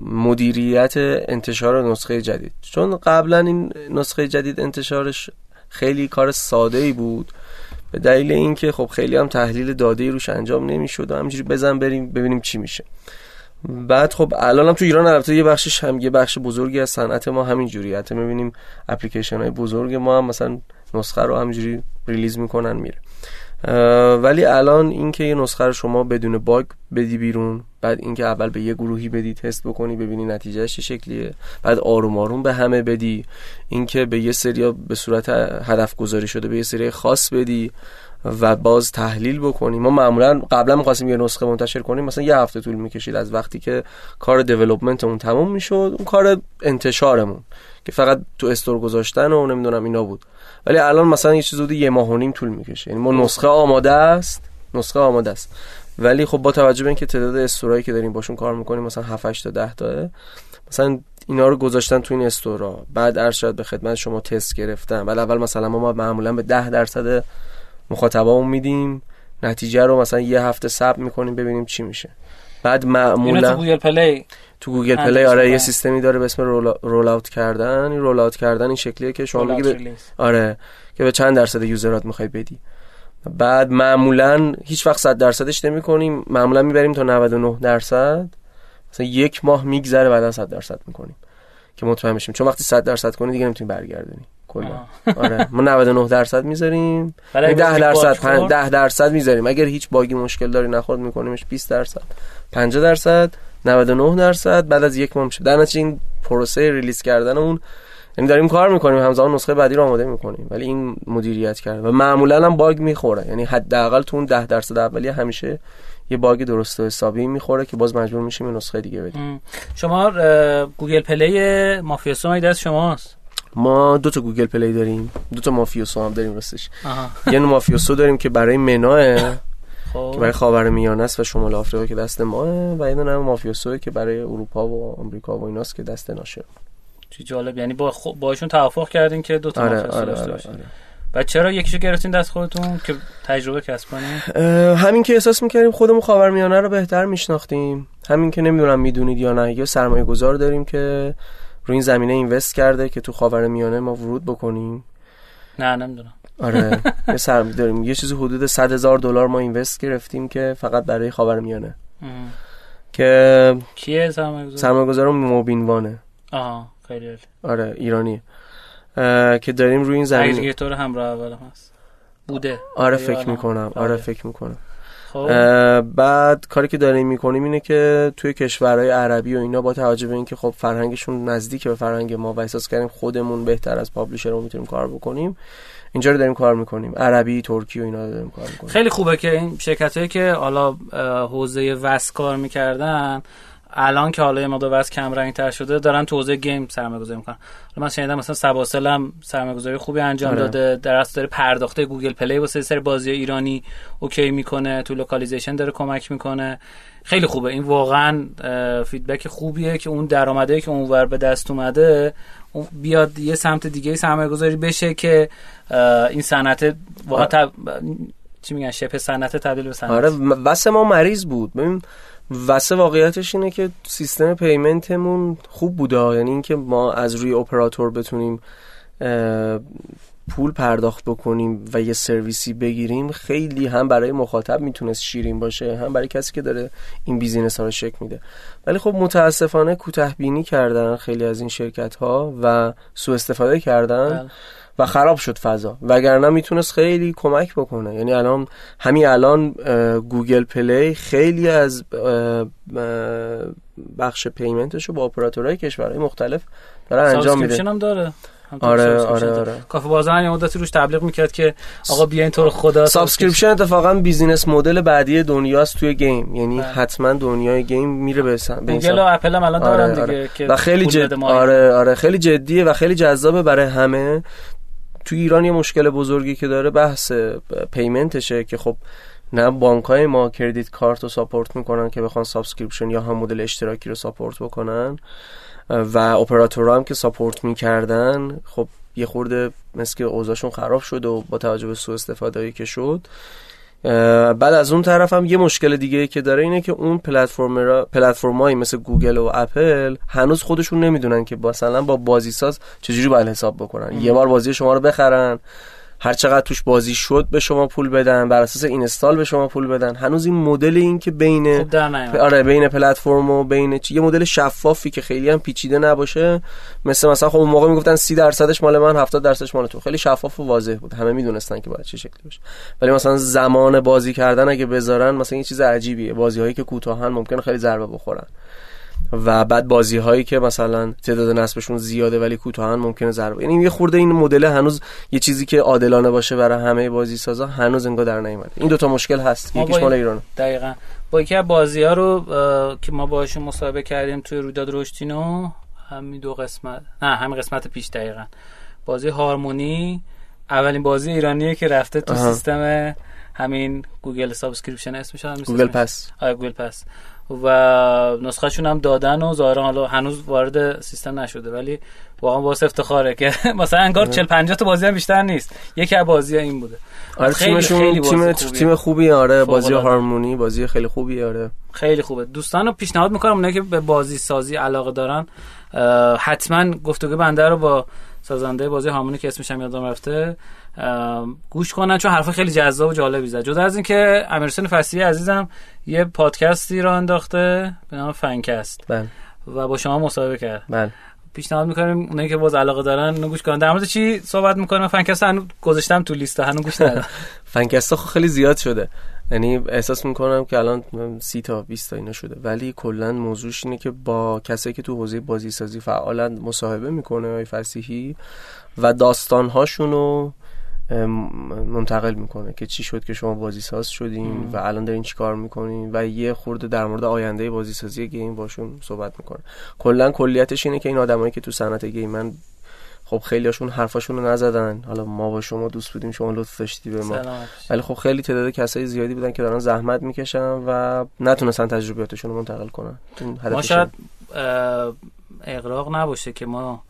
[SPEAKER 4] مدیریت انتشار نسخه جدید. چون قبلا این نسخه جدید انتشارش خیلی کار ساده ای بود به دلیل اینکه خب خیلی هم تحلیل داده ای روش انجام نمی‌شد و همینجوری بزن بریم ببینیم چی میشه. بعد خب الان هم تو ایران البته یه بخشش هم یه بخش بزرگی از صنعت ما همین جوریه. حتی می‌بینیم اپلیکیشن های بزرگ ما هم مثلا نسخه رو همینجوری ریلیز می‌کنن میره. ولی الان اینکه یه نسخه رو شما بدون باگ بدی بیرون بعد اینکه اول به یه گروهی بدی تست بکنی ببینی نتیجهش چه شکلیه بعد آروم آروم به همه بدی اینکه به یه سری به صورت هدف گذاری شده به یه سری خاص بدی. و باز تحلیل بکنیم. ما معمولا قبلا می‌خواستیم یه نسخه منتشر کنیم مثلا یه هفته طول می‌کشید از وقتی که کار دیولپمنتمون تموم می‌شد اون کار انتشارمون که فقط تو استور گذاشتن و نمی‌دونم اینا بود. ولی الان مثلا یه چیز یه ماه و نیم طول می‌کشه. یعنی ما نسخه آماده است نسخه آماده است. ولی خب با توجه به اینکه تعداد استورایی که داریم باشون کار می‌کنیم مثلا 7 8 تا 10 تا مثلا اینا رو گذاشتن تو این استورا بعد ارشد به خدمت شما تست گرفتن. ولی اول مثلا ما معمولا به 10 درصد مخاطبامون میدیم نتیجه رو مثلا یه هفته ثبت می‌کنیم ببینیم چی میشه. بعد معمولا
[SPEAKER 1] تو Google Play؟
[SPEAKER 4] تو Google Play آره یه سیستمی داره به اسم roll, roll out کردن. این roll out کردن این شکلیه که شما بگی آره که به چند درصد user ات می‌خوای بدی. بعد معمولا هیچ وقت 100 درصدش نمی کنیم معمولا می‌بریم تا 99 درصد. مثلا یک ماه میگذره بعدا 100 درصد می‌کنیم که مطمئن بشیم. چون وقتی 100 درصد کنی دیگه نمی‌تونی برگردونی. کلا. آره. ما 99 درصد می‌ذاریم. 10 درصد 10 درصد می‌ذاریم. اگر هیچ bug ی مشکل داری نخورد میکنیمش 20 درصد. 50 درصد 99 درصد بعد از یک ماه میشه. در نتیجه این پروسه release کردن اون یعنی داریم کار می‌کنیم. همزمان نسخه بعدی رو آماده می‌کنیم. ولی این مدیریت کرده و معمولا هم bug می‌خوره. یعنی حداقل تو اون 10 درصد اولیه همیشه یه bug درست و حسابی می‌خوره که باز مجبور میشیم نسخه دیگه بدیم.
[SPEAKER 1] شما Google Play مافیا دست شماست؟
[SPEAKER 4] ما دو تا Google Play داریم دو تا مافیوسو هم داریم راستش. یه مافیوسو داریم که برای MENA ئه خب. که برای خاور میانه است و شمال آفریقا که دست مائه و یه دونه مافیوسو که برای اروپا و آمریکا و ایناست که دست ناشره.
[SPEAKER 1] چی جالب. یعنی با خب باشون توافق کردین که دو تا
[SPEAKER 4] آره آره, آره, آره.
[SPEAKER 1] و چرا یکیشو گرفتین دست خودتون که تجربه کسب کنیم
[SPEAKER 4] همین که احساس می‌کردیم خودمون خاورمیانه رو بهتر میشناختیم. همین که نمی‌دونم می‌دونید یا نه یه سرمایه گذار داریم که روی این زمینه اینوست کرده که تو خاورمیانه ما ورود بکنیم؟
[SPEAKER 1] نه نمی‌دونم.
[SPEAKER 4] آره. یه سرمایه داریم. یه چیزی حدود 100 هزار دلار ما اینوست گرفتیم که فقط برای خاورمیانه که
[SPEAKER 1] کیه سرمایه گذار
[SPEAKER 4] سرمایه گذار موبینوانه.
[SPEAKER 1] آها خیلی
[SPEAKER 4] آره ایرانی. که داریم روی این زمین
[SPEAKER 1] اگریگیتور همراه اولم هست. بوده.
[SPEAKER 4] آره فکر می‌کنم. آره
[SPEAKER 1] بله.
[SPEAKER 4] فکر می‌کنم. بعد کاری که داریم می‌کنیم اینه که توی کشورهای عربی و اینا با توجه به اینکه خب فرهنگشون نزدیک به فرهنگ ما و احساس کردیم خودمون بهتر از پابلیشر رو می‌تونیم کار بکنیم اینجا رو داریم کار می‌کنیم. عربی ترکی و اینا رو داریم کار می‌کنیم.
[SPEAKER 1] خیلی خوبه که این شرکت هایی که حالا حوزه VAS کار می‌کردن الان که حالا مقدار VAS کم رنگ تر شده دارن تو حوزه game سرمایه گذاری می‌کنن. حالا من شنیدم مثلا سباسل هم سرمایه گذاری خوبی انجام
[SPEAKER 4] آره.
[SPEAKER 1] داده در اصل داره پرداخته Google Play واسه سری بازی ایرانی OK می‌کنه تو localization داره کمک می‌کنه. خیلی خوبه. این واقعا feedback خوبیه که اون درآمده که اونور به دست اومده بیاد یه سمت دیگه سرمایه گذاری بشه که این صنعت واقعا تب... چی میگن؟ شبه صنعت تبدیل به صنعت.
[SPEAKER 4] آره واسه ما مریض بود. ببین واسه واقعیتش اینه که سیستم پیمنتمون خوب بوده یعنی اینکه ما از روی اپراتور بتونیم پول پرداخت بکنیم و یه سرویسی بگیریم خیلی هم برای مخاطب می‌تونست شیرین باشه هم برای کسی که داره این بیزینس ها رو شکل میده. ولی خب متاسفانه کوتاه بینی کردن خیلی از این شرکت ها و سوء استفاده کردن.
[SPEAKER 1] بله.
[SPEAKER 4] و خراب شد فضا. وگرنه می‌تونست خیلی کمک بکنه. یعنی الان همین الان Google Play خیلی از بخش payment ش رو با اپراتورهای کشورهای مختلف داره انجام میده.
[SPEAKER 1] هم داره.
[SPEAKER 4] آره آره. آره.
[SPEAKER 1] کافه بازار یه مدتی روش تبلیغ می‌کرد که آقا بیا این تو رو خدا
[SPEAKER 4] subscription اتفاقا business model بعدی دنیاست توی game. یعنی
[SPEAKER 1] بله.
[SPEAKER 4] حتما دنیای game میره به سم- به این
[SPEAKER 1] گوگل و اپل هم الان
[SPEAKER 4] آره،
[SPEAKER 1] دارن دیگه
[SPEAKER 4] آره.
[SPEAKER 1] که
[SPEAKER 4] و خیلی جد... آره آره. خیلی جدیه و خیلی جذابه برای همه. تو ایران یه مشکل بزرگی که داره بحث payment شه که خب نه بانک های ما credit card رو support می‌کنن که بخوان subscription یا هم مدل اشتراکی رو support بکنن و اپراتورها هم که support می‌کردن خب یه خورده مثل که خراب شد و با توجه به سوء استفاده که شد بعد از اون طرف هم یه مشکل دیگه که داره اینه که اون پلتفرم پلتفرمایی مثل گوگل و اپل هنوز خودشون نمی‌دونن که مثلا با بازیساز چجوری باید حساب بکنن. یه بار بازی شما رو بخرن. هر چقدر توش بازی شد به شما پول بدن بر اساس اینستال به شما پول بدن. هنوز این مدل این که بین
[SPEAKER 1] نیومد.
[SPEAKER 4] آره بین پلتفرم و بین چی- یه مدل شفافی که خیلی هم پیچیده نباشه. مثل مثلا خب اون موقع می‌گفتن 30 درصدش مال من 70 درصدش مال تو. خیلی شفاف و واضح بود. همه می‌دونستن که باید چه شکلی باشه. ولی مثلا زمان بازی کردن اگه بذارن مثلا یه چیز عجیبیه. بازی هایی که کوتاهن ممکنه خیلی ضربه بخورن. و بعد بازی هایی که مثلا تعداد نصبشون زیاده ولی کوتاهن ممکنه ضربه یعنی یه خورده این مدل هنوز یه چیزی که عادلانه باشه برای همه بازی سازا هنوز انگار در نیومده. این دوتا مشکل هست. یکیش
[SPEAKER 1] با
[SPEAKER 4] مال ایرانه.
[SPEAKER 1] دقیقا. با یکی از بازی ها رو که ما باشون مصاحبه کردیم توی رویداد رشدینو همین دو قسمت نه همین قسمت پیش دقیقا. بازی هارمونی اولین بازی ایرانیه که رفته تو
[SPEAKER 4] آها.
[SPEAKER 1] سیستم همین Google subscription اسمش هم
[SPEAKER 4] Google Pass
[SPEAKER 1] آره Google Pass و نسخهشون هم دادن و ظاهرا حالا هنوز وارد سیستم نشده ولی واقعا واسه افتخاره که مثلا انگار 40 50 تا بازی هم بیشتر نیست. یکی از بازی این بوده.
[SPEAKER 4] آره
[SPEAKER 1] خیلی-
[SPEAKER 4] تیمشون
[SPEAKER 1] خیلی بازی
[SPEAKER 4] تیم
[SPEAKER 1] خوبیه.
[SPEAKER 4] تیم خوبی آره بازی. هارمونی بازی خیلی خوبی آره.
[SPEAKER 1] خیلی خوبه. دوستان رو پیشنهاد می‌کنم اونایی که به بازی سازی علاقه دارن حتما گفتگو بنده رو با سازنده بازی هارمونی که اسمش هم یادم رفته گوش کنن چون حرف خیلی جذاب و جالبی زد. جدا از اینکه امیرحسین فصیحی عزیزم یه پادکستی رو انداخته به نام فنکست.
[SPEAKER 4] بله.
[SPEAKER 1] و با شما مصاحبه کرد.
[SPEAKER 4] بله.
[SPEAKER 1] پیشنهاد می‌کنیم اونایی که باز علاقه دارن اونو گوش کنن. در مورد چی صحبت می‌کنیم؟ فنکست هنوز گذاشتم تو لیست هنوز گوش ندادم.
[SPEAKER 4] فنکستا خب خیلی زیاد شده. یعنی احساس می‌کنم که الان سی تا 20 تا اینا شده. ولی کلا موضوعش اینه که با کسایی که تو حوزه بازی سازی فعالن مصاحبه می‌کنه آقای فسیحی و داستان رو منتقل می‌کنه که چی شد که شما بازی ساز شدین و الان دارین چیکار می‌کنین و یه خورده در مورد آینده بازی سازی گیم باشون صحبت می‌کنه. کلا کلیتش اینه که این آدمایی که تو صنعت گیمن خب خیلی هاشون حرفاشون رو نزدن. حالا ما با شما دوست بودیم شما لطف داشتی به ما. ولی خب خیلی تعداد کسای زیادی بودن که دارن زحمت می‌کشن و نتونستن تجربیاتشون رو منتقل کنن.
[SPEAKER 1] ما. شاید اقراق نباشه که ما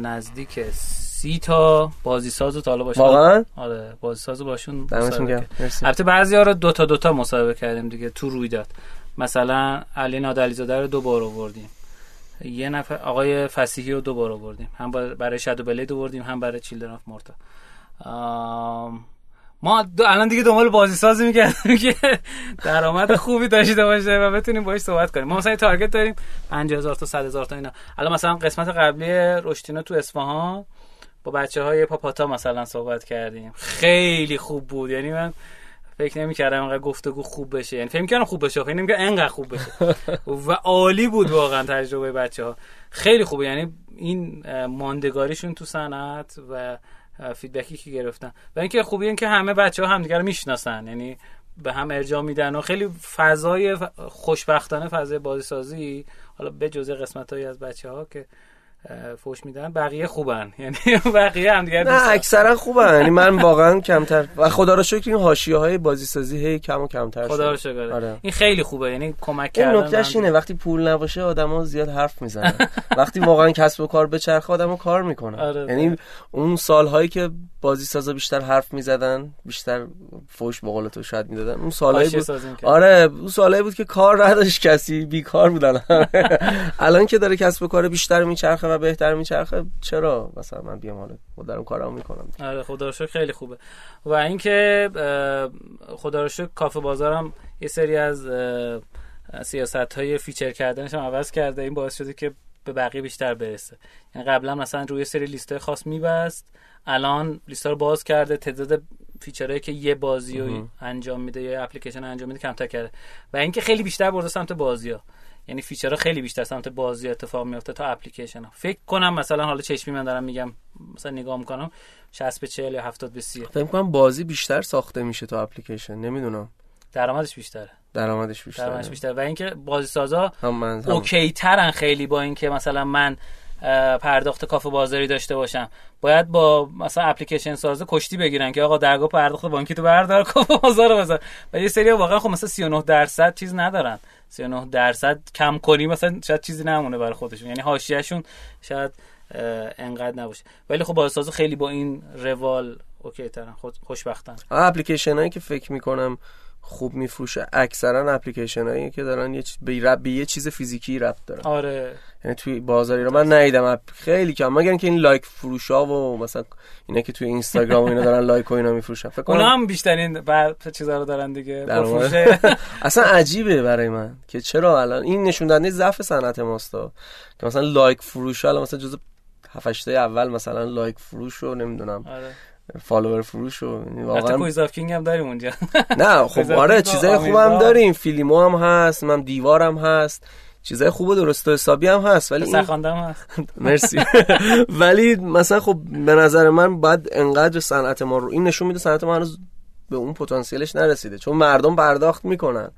[SPEAKER 1] نزدیک سی تا بازی ساز تا حالا باشون
[SPEAKER 4] واقعا؟
[SPEAKER 1] آره بازی ساز باشون البته بعضی ها رو دو تا دو تا مصاحبه کردیم دیگه تو رویداد. مثلا علی نادعلی‌زاده رو دو بار آوردیم. یه نفر آقای فسیحی رو دو بار آوردیم. هم بر- برای Shadow Blade آوردیم هم برای Children of Morta. ما دو الان دیگه دنبال بازی سازی می‌کردیم که درآمد خوبی داشته باشه و بتونیم باش صحبت کنیم. ما مثلا target داریم 50000 تا 100000 تا اینا. الان مثلا قسمت قبلی رشدینو تو اصفهان با بچه های پاپاتا مثلا صحبت کردیم. خیلی خوب بود. یعنی من فکر نمی‌کردم انقدر گفتگو خوب بشه. یعنی فکر می‌کردم خوب بشه فکر نمی‌کردم انقدر خوب بشه. و عالی بود واقعا تجربه بچه ها خیلی خوبه. یعنی این ماندگاریشون تو صنعت و فیدبکی که گرفتن. و اینکه خوبی این که همه بچه ها همدیگه رو می‌شناسن. یعنی به هم ارجاع میدن و خیلی فضای خوشبختانه فضای بازی سازی حالا به جزء قسمت از بچه ها که فوش میدن بقیه خوبن یعنی بقیه همدیگه رو دوست
[SPEAKER 4] نه. اکثرا خوبه یعنی من واقعا کمتر و خدا رو شکر این حاشیه های بازی سازی هی کم و کمتر
[SPEAKER 1] خدا رو. شکر
[SPEAKER 4] آره.
[SPEAKER 1] این خیلی خوبه یعنی کمک
[SPEAKER 4] این
[SPEAKER 1] کردن
[SPEAKER 4] نکتهش
[SPEAKER 1] به هم
[SPEAKER 4] اینه وقتی پول نباشه آدما زیاد حرف می‌زنن وقتی واقعا کسب و کار بچرخه آدمو کار می‌کنن
[SPEAKER 1] آره.
[SPEAKER 4] یعنی اون سالهایی که بازی سازا بیشتر حرف می‌زدن بیشتر فوش به قول تو شاید می‌دادن اون سالهایی بود. آره اون سالهایی بود که کار نداشت کسی بیکار بودن الان که داره کسب و کار بیشتر میچرخه بهتر میچرخه چرا؟ مثلا من بیام حالا خودم کارامو می‌کنم.
[SPEAKER 1] آره خدا رو شکر خیلی خوبه. و اینکه خدا رو شکر کافه بازارم یه سری از سیاست های feature کردنش هم عوض کرده. این باعث شده که به بقیه بیشتر برسه. یعنی قبلا مثلا روی سری لیست های خاص میبست الان لیست رو باز کرده. تعداد feature هایی که یه بازی رو انجام میده یا اپلیکیشن انجام میده کمتر کرده. و اینکه خیلی بیشتر برده سمت بازی ها یعنی feature ها خیلی بیشتر سمت بازی اتفاق میفته تا اپلیکیشن ها. فکر کنم مثلا حالا چشمی من دارم میگم مثلا نگاه می‌کنم 60 به 40 یا 70 به 30
[SPEAKER 4] فکر کنم بازی بیشتر ساخته میشه تو اپلیکیشن نمی‌دونم.
[SPEAKER 1] درآمدش بیشتره.
[SPEAKER 4] درآمدش بیشتر
[SPEAKER 1] درآمدش بیشتره. و اینکه بازی سازا
[SPEAKER 4] هم من هم.
[SPEAKER 1] OK ترن خیلی با اینکه مثلا من پرداخت کافه بازاری داشته باشم. باید با مثلا اپلیکیشن سازه کشتی بگیرن که آقا درگاه پرداخت بانکی تو بردار کافه بازار بزن. و یه سری واقعا خب مثلا 39 درصد چیز ندارن. 39 درصد کم کنی مثلا شاید چیزی نمونه برای خودشون. یعنی حاشیهشون شاید انقدر نباشه. ولی خب بازی سازا خیلی با این روال OK ترن. خوشبختن.
[SPEAKER 4] اپلیکیشن هایی که فکر می‌کنم خوب میفروشه. اکثرا اپلیکیشن هایی که دارن یه چیز به یه چیز فیزیکی ربط دارن.
[SPEAKER 1] آره.
[SPEAKER 4] یعنی توی بازاری رو من ندیدم. خیلی کم. مگر اینکه این لایک فروش ها و مثلا اینا که توی Instagram و اینا دارن like و اینا میفروشن. فکر کنم
[SPEAKER 1] هم بیشترین بر چیزا رو دارن دیگه.
[SPEAKER 4] اصلا عجیبه برای من که چرا الان این نشون دهنده ضعف صنعت ماستا که مثلا like فروش الان مثلا جزء هفت اول مثلا like فروش رو نمی‌دونم.
[SPEAKER 1] آره.
[SPEAKER 4] follower فروش رو یعنی واقعا
[SPEAKER 1] Quiz of King هم داریم اونجا.
[SPEAKER 4] نه خب آره چیزای. خوبم داریم. فیلیمو هم هست من دیوارم هست. چیزای خوب و درست و حسابی هم هست ولی این...
[SPEAKER 1] هست.
[SPEAKER 4] مرسی. ولی مثلا خب به نظر من باید انقدر صنعت ما رو این نشون میده صنعت ما هنوز به اون پتانسیلش نرسیده چون مردم پرداخت می‌کنن.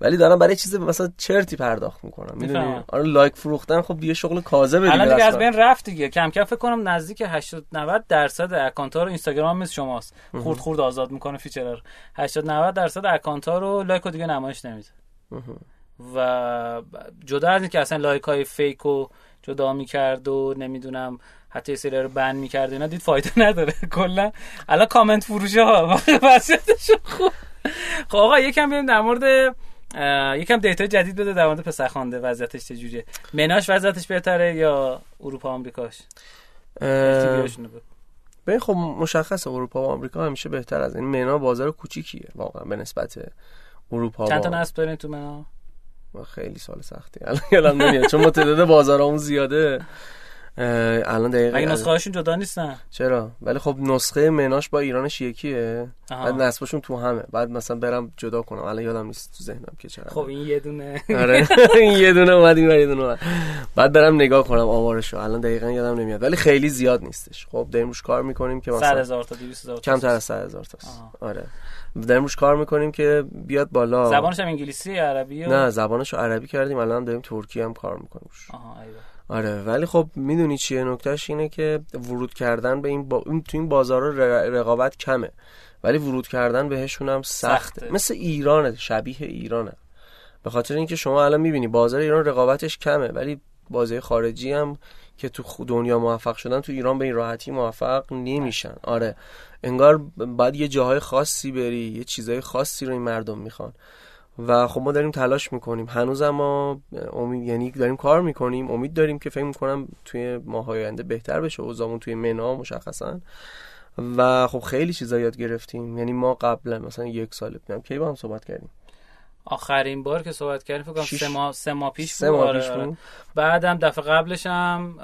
[SPEAKER 4] ولی دارن برای چیز مثلا چرتی پرداخت می‌کنن می‌دونی. آره like فروختن خب دیگه شغل کاذبه دیگه
[SPEAKER 1] الان دیگه از. بین رفت دیگه. کم کم فکر کنم نزدیک 80 90 درصد account ها رو Instagram مثل شماست. خورد خورد آزاد می‌کنه feature رو. 80 90 درصد account ها رو like رو دیگه نمایش نمیده. و جدا از اینکه اصلا لایک های fake رو جدا می‌کرد و نمی‌دونم حتی یه سری رو ban می‌کرد اینا دید فایده نداره. کلا. الان کامنت فروشه ها وضعیتشون خوب. خب آقا یکم بریم در مورد یکم data جدید بده در مورد پسرخوانده وضعیتش چجوریه MENA ش وضعیتش بهتره یا اروپا آمریکاش.
[SPEAKER 4] ببین خب مشخص اروپا و آمریکا همیشه بهتر از این. MENA بازار کوچیکیه واقعا به نسبت اروپا
[SPEAKER 1] چند تا نصب دارین تو منا؟
[SPEAKER 4] خیلی سال سختی. الان یادم نمیاد چون ما تعداد بازارمون زیاده. الان دقیقه
[SPEAKER 1] مگه نسخه هاشون جدا نیستن؟
[SPEAKER 4] چرا؟ ولی خب نسخه مناش با ایرانش یکیه. بعد نصبشون تو همه. بعد مثلا برم جدا کنم. الان یادم نیست تو ذهنم که چقدر
[SPEAKER 1] خب این یه دونه.
[SPEAKER 4] آره. این یه دونه اومد این یه دونه اومد. بعد برم نگاه کنم آمارشو الان دقیقا یادم نمیاد. ولی خیلی زیاد نیستش. خب داریم روش کار می‌کنیم که
[SPEAKER 1] 100
[SPEAKER 4] مثلا
[SPEAKER 1] هزار تا 200 هزار تا.
[SPEAKER 4] کمتر از 100 هزار تاست.
[SPEAKER 1] آها.
[SPEAKER 4] آره. داریم روش کار می‌کنیم که بیاد بالا.
[SPEAKER 1] زبانش هم انگلیسی عربی.
[SPEAKER 4] نه زبانشو عربی کردیم. الان داریم ترکی هم کار می‌کنیم.
[SPEAKER 1] آها ایوه.
[SPEAKER 4] آره ولی خب می‌دونی چیه؟ نکتهش اینه که ورود کردن به این با... این تو این بازارا ر- رقابت کمه ولی ورود کردن بهشون هم سخته,
[SPEAKER 1] سخته.
[SPEAKER 4] مثل ایرانه شبیه ایرانه. به خاطر اینکه شما الان می‌بینی بازار ایران رقابتش کمه ولی بازی خارجی هم که تو دنیا موفق شدن تو ایران به این راحتی موفق نمیشن. آره انگار باید یه جاهای خاصی بری یه چیزای خاصی رو این مردم می‌خوان. و خب ما داریم تلاش می‌کنیم. هنوز ما امید یعنی داریم کار می‌کنیم. امید داریم که فکر می‌کنم توی ماهای آینده بهتر بشه. اوضاعمون توی منا مشخصا. و خب خیلی چیزا یاد گرفتیم. یعنی ما قبلا مثلا یک سال پیش کی با هم صحبت کردیم؟
[SPEAKER 1] آخرین بار که صحبت کردیم فکر کنم سه ماه سه ماه پیش
[SPEAKER 4] سه
[SPEAKER 1] بود.
[SPEAKER 4] ماه
[SPEAKER 1] آره،
[SPEAKER 4] پیش
[SPEAKER 1] آره.
[SPEAKER 4] بود.
[SPEAKER 1] بعدم دفعه قبلش هم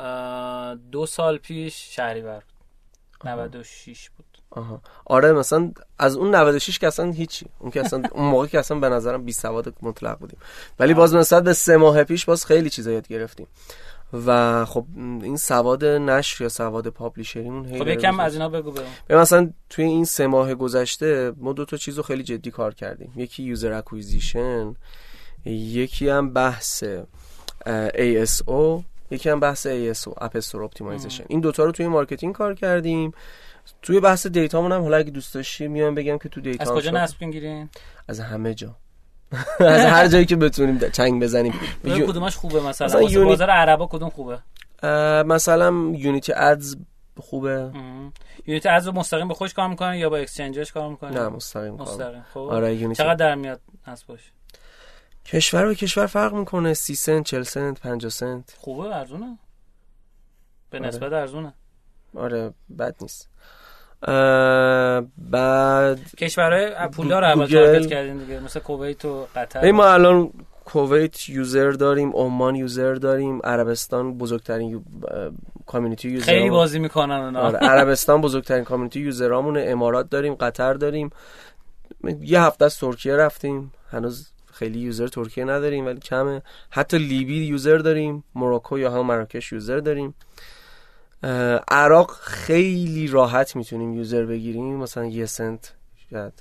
[SPEAKER 1] دو سال پیش شهریور بود. 96 بود.
[SPEAKER 4] آها. آره مثلا از اون 96 که اصلا هیچی. اون که اصلا اون موقع که اصلا به نظرم بی سواد مطلق بودیم. ولی باز نسبت به سه ماه پیش باز خیلی چیزا یاد گرفتیم. و خب این سواد نشر یا سواد پابلیشریمون
[SPEAKER 1] خب یکم از اینا بگو
[SPEAKER 4] ببین مثلا توی این سه ماه گذشته ما دو تا چیز رو خیلی جدی کار کردیم. یکی user acquisition یکی هم بحث ASO یکی هم بحث ASO App Store Optimization این دوتا رو توی marketing کار کردیم. توی بحث data مون هم حالا اگه دوست داشتی میام بگم که تو data
[SPEAKER 1] از کجا. نصب می‌گیرین؟
[SPEAKER 4] از همه جا. از هر جایی که بتونیم چنگ بزنیم.
[SPEAKER 1] کدومش خوبه مثلا؟
[SPEAKER 4] مثلا یونی-
[SPEAKER 1] بازار عربا کدوم خوبه؟
[SPEAKER 4] مثلا Unity Ads خوبه.
[SPEAKER 1] Unity Ads مستقیم با خودش کار می‌کنه یا با exchange ش کار می‌کنه؟
[SPEAKER 4] نه مستقیم
[SPEAKER 1] مستقیم. خب.
[SPEAKER 4] آره Unity
[SPEAKER 1] چقدر در میاد نصبش
[SPEAKER 4] کشور به کشور فرق می‌کنه. 30 سنت 40 سنت 50 سنت.
[SPEAKER 1] خوبه ارزونه. به
[SPEAKER 4] آره.
[SPEAKER 1] نسبت ارزونه.
[SPEAKER 4] آره بد نیست. بعد
[SPEAKER 1] کشورهای پولا رو اول. target کردین دیگه مثل کویت و قطر.
[SPEAKER 4] ما الان کویت user داریم عمان user داریم عربستان بزرگترین community user
[SPEAKER 1] خیلی بازی می‌کنن اونا.
[SPEAKER 4] آره عربستان بزرگترین community user امونه امارات داریم قطر داریم. یه هفته از ترکیه رفتیم. هنوز خیلی user ترکیه نداریم ولی کمه. حتی لیبی user داریم Morocco یا هم مراکش user داریم. عراق خیلی راحت می‌تونیم user بگیریم. مثلا یه سنت شاید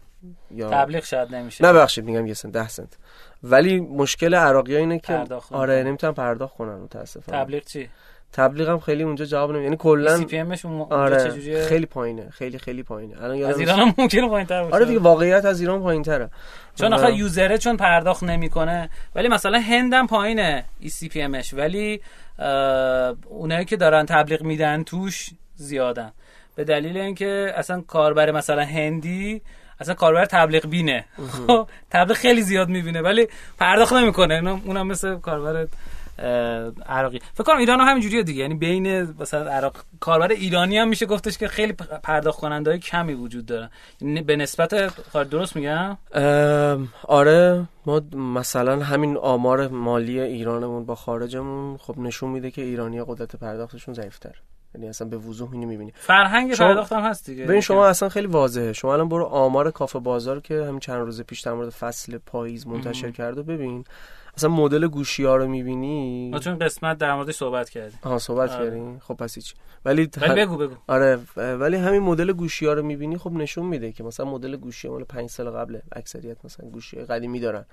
[SPEAKER 4] یا
[SPEAKER 1] تبلیغ شاید نمیشه.
[SPEAKER 4] نه ببخشید میگم یه سنت ده سنت. ولی مشکل عراقی اینه که آره. نمی‌تونن پرداخت کنن متاسفانه.
[SPEAKER 1] تبلیغ چی؟
[SPEAKER 4] تبلیغ هم خیلی اونجا جواب نمیده. یعنی کلا
[SPEAKER 1] CPM ش
[SPEAKER 4] آره
[SPEAKER 1] چجوریه؟
[SPEAKER 4] خیلی پایینه خیلی خیلی پایینه. الان
[SPEAKER 1] از ایران هم ممکنه پایین‌تر باشه.
[SPEAKER 4] آره دیگه واقعیت از ایران پایین تره
[SPEAKER 1] چون آخه یوزره چون پرداخت نمی‌کنه. ولی مثلا هندم پایینه ای سی پی امش ولی اونایی که دارن تبلیغ میدن توش زیادن. به دلیل اینکه اصلا کاربر مثلا هندی اصلا کاربر تبلیغ بینه. خب تبلیغ خیلی زیاد می‌بینه ولی پرداخت نمی‌کنه. اونم مثل کاربر عراقی. فکر کنم ایران هم همینجوریه دیگه. یعنی بین مثلا عراق کاربر ایرانی هم میشه گفتش که خیلی پرداخت کننده های کمی وجود دارن یعنی به نسبت خارج درست میگم؟
[SPEAKER 4] آره ما مثلا همین آمار مالی ایرانمون با خارجمون خب نشون میده که ایرانی قدرت پرداختشون ضعیفتر. یعنی اصلا به وضوح اینو می‌بینی.
[SPEAKER 1] فرهنگ
[SPEAKER 4] شما-
[SPEAKER 1] پرداخت هم هست دیگه.
[SPEAKER 4] ببین شما اصلا خیلی واضحه. شما الان برو آمار کافه بازار که همین چند روز پیش در مورد فصل پاییز منتشر کرده ببین. اصلا مدل گوشی ها رو می‌بینی؟
[SPEAKER 1] ما چون قسمت در موردش صحبت کردیم.
[SPEAKER 4] آها صحبت
[SPEAKER 1] آره.
[SPEAKER 4] کردیم. خب پس هیچ. ولی
[SPEAKER 1] ولی بگو بگو.
[SPEAKER 4] آره ولی همین مدل گوشی ها رو می‌بینی خب نشون میده که مثلا مدل گوشی مال پنج سال قبل اکثریت مثلا گوشی قدیمی دارن.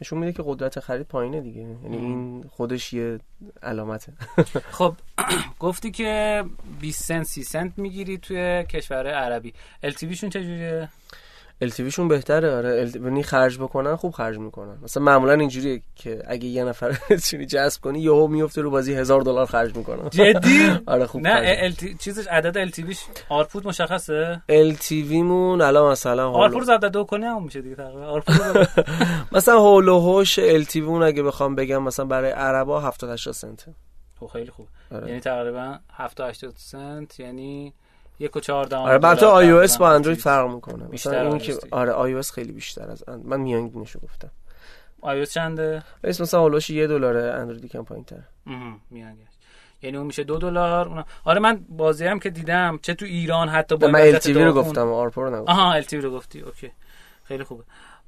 [SPEAKER 4] نشون میده که قدرت خرید پایینه دیگه. یعنی این خودش یه علامته.
[SPEAKER 1] خب گفتی که 20 سنت 30 سنت می‌گیری توی کشورهای عربی. ال شون چجوریه؟
[SPEAKER 4] LTV شون بهتره آره. LTV یعنی خرج بکنن خوب خرج می‌کنن. مثلا معمولا اینجوریه که اگه یه نفر بتونی جذب کنی یهو میفته رو بازی هزار دلار خرج می‌کنن
[SPEAKER 1] جدی؟
[SPEAKER 4] آره خوب
[SPEAKER 1] نه ال چیزش عدد ال تی آرپوت مشخصه؟
[SPEAKER 4] LTV مون الان مثلا هولو...
[SPEAKER 1] زده دو کنی هم میشه دیگه تقریبا. بگو.
[SPEAKER 4] مثلا هول و هوش LTV اون اگه بخوام بگم مثلا برای عربا 70 80 سنته.
[SPEAKER 1] خب خیلی خوب.
[SPEAKER 4] آره.
[SPEAKER 1] یعنی تقریبا 70 80 سنت یعنی یک و چهار دهم
[SPEAKER 4] آره البته
[SPEAKER 1] دلار
[SPEAKER 4] آی او اس. با اندروید فرق می‌کنه.
[SPEAKER 1] بیشتر
[SPEAKER 4] مثلا این که. آره آی او اس خیلی بیشتر از اند... من میانگینشو گفتم.
[SPEAKER 1] iOS چنده؟
[SPEAKER 4] اسم مثلا هولوش یه دلاره اندرویدی کم پایین تره
[SPEAKER 1] مهم. میانگینش یعنی اون میشه دو دلار اونم آره من بازی هم که دیدم چه تو ایران حتی با
[SPEAKER 4] من LTV رو گفتم ARPU رو نگفتم.
[SPEAKER 1] آها ال رو گفتی اوکی. خیلی خوبه.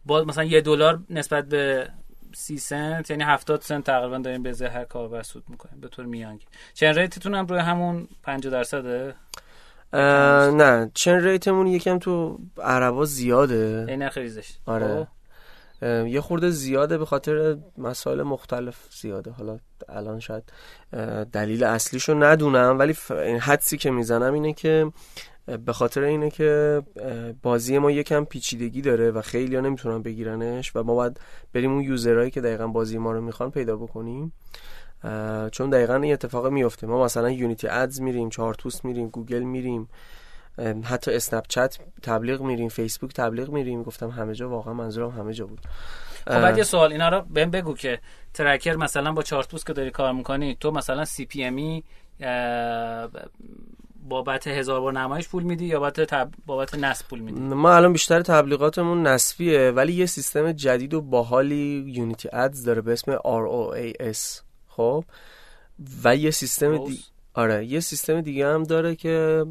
[SPEAKER 1] باز مثلا یه دلار نسبت به سی سنت یعنی 70 سنت تقریبا داریم به هر کاربر سود می‌کنیم به طور میانگین churn rate تون هم روی همون 50 درصده؟
[SPEAKER 4] نه churn rate مون یکم تو عربا زیاده.
[SPEAKER 1] این خیلی زشت.
[SPEAKER 4] آره.
[SPEAKER 1] خب.
[SPEAKER 4] یه خورده زیاده به خاطر مسائل مختلف زیاده. حالا الان شاید دلیل اصلیشو ندونم ولی حدسی که می‌زنم اینه که به خاطر اینه که بازی ما یکم پیچیدگی داره و خیلی ها نمی‌تونن بگیرنش و ما باید بریم اون user هایی که دقیقا بازی ما رو می‌خوان پیدا بکنیم. چون دقیقا این اتفاق میفته. ما مثلا Unity Ads میریم Chartboost میریم گوگل میریم حتی Snapchat تبلیغ میریم فیسبوک تبلیغ میریم. گفتم همه جا واقعا منظورم همه جا بود.
[SPEAKER 1] خب بعد یه سوال اینا رو بهم بگو که tracker مثلا با Chartboost که داری کار می‌کنی تو مثلا CPM ی بابت هزار بار نمایش پول میدی یا بابت تب... بابت نصب پول میدی؟
[SPEAKER 4] ما الان بیشتر تبلیغاتمون نصبیه ولی یه سیستم جدید و باحالی Unity Ads داره به اسم ROAS خب و یه سیستم دی... آره یه سیستم دیگه هم داره که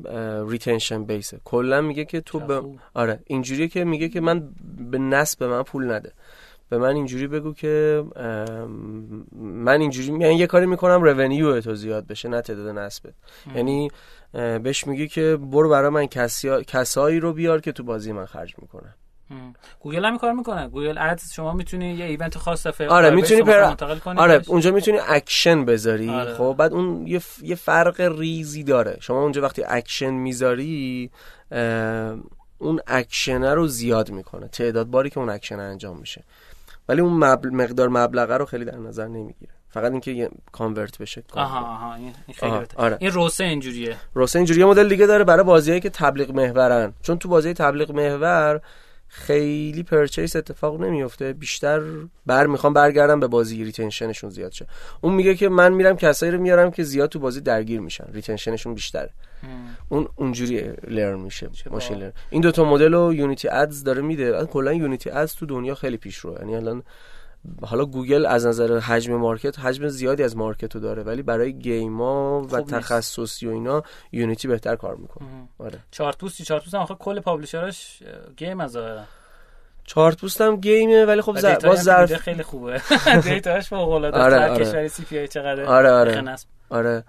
[SPEAKER 4] retention base ه کلا میگه که تو به. آره اینجوریه که میگه که من به نصب به من پول نده. به من اینجوری بگو که من اینجوری یعنی یه کاری می‌کنم revenue تو زیاد بشه نه تعداد نصبت. یعنی بهش میگی که برو برای من کسیا... کسایی رو بیار که تو بازی من خرج می‌کنن.
[SPEAKER 1] گوگل هم کار می‌کنه Google Ads شما می‌تونی یه event خاص فر
[SPEAKER 4] آره می‌تونی پر...
[SPEAKER 1] منتقل کنی
[SPEAKER 4] آره
[SPEAKER 1] بهش.
[SPEAKER 4] اونجا می‌تونی اکشن بذاری
[SPEAKER 1] آره.
[SPEAKER 4] خب بعد اون یه, ف... یه فرق ریزی داره شما اونجا وقتی اکشن می‌ذاری اه، اون اکشنه رو زیاد می‌کنه تعداد باری که اون اکشن انجام میشه ولی اون مبل... مقدار مبلغه رو خیلی در نظر نمی‌گیره فقط اینکه یه convert بشه
[SPEAKER 1] آها آها این خیلی
[SPEAKER 4] آها،. آره.
[SPEAKER 1] این ROAS ه اینجوریه
[SPEAKER 4] ROAS ه اینجوری یه مدل دیگه داره برای بازیایی که تبلیغ محورن چون تو بازی تبلیغ محور خیلی purchase اتفاق نمیفته بیشتر بر می‌خوام برگردم به بازی retention شون زیاد شه. اون میگه که من میرم کسایی رو میارم که زیاد تو بازی درگیر میشن. retention شون
[SPEAKER 1] بیشتره.
[SPEAKER 4] اون اونجوری لرن میشه. ماشین. لرن این دوتا مدل رو یونیتی ادز داره میده. کلا یونیتی ادز تو دنیا خیلی پیش رو یعنی الان حالا گوگل از نظر حجم مارکت حجم زیادی از مارکت رو داره ولی برای گیما و
[SPEAKER 1] نیست.
[SPEAKER 4] تخصصی و اینا یونیتی بهتر کار می‌کنه. آره
[SPEAKER 1] چارتوس چارتوس هم آخه کل پابلشراش گیم از
[SPEAKER 4] چارت پوست هم گیمه ولی خب زر... باز ظرف
[SPEAKER 1] خیلی خوبه دیتاش فوق العاده
[SPEAKER 4] آره، آره.
[SPEAKER 1] کشوری سی پی
[SPEAKER 4] آره، آره. آره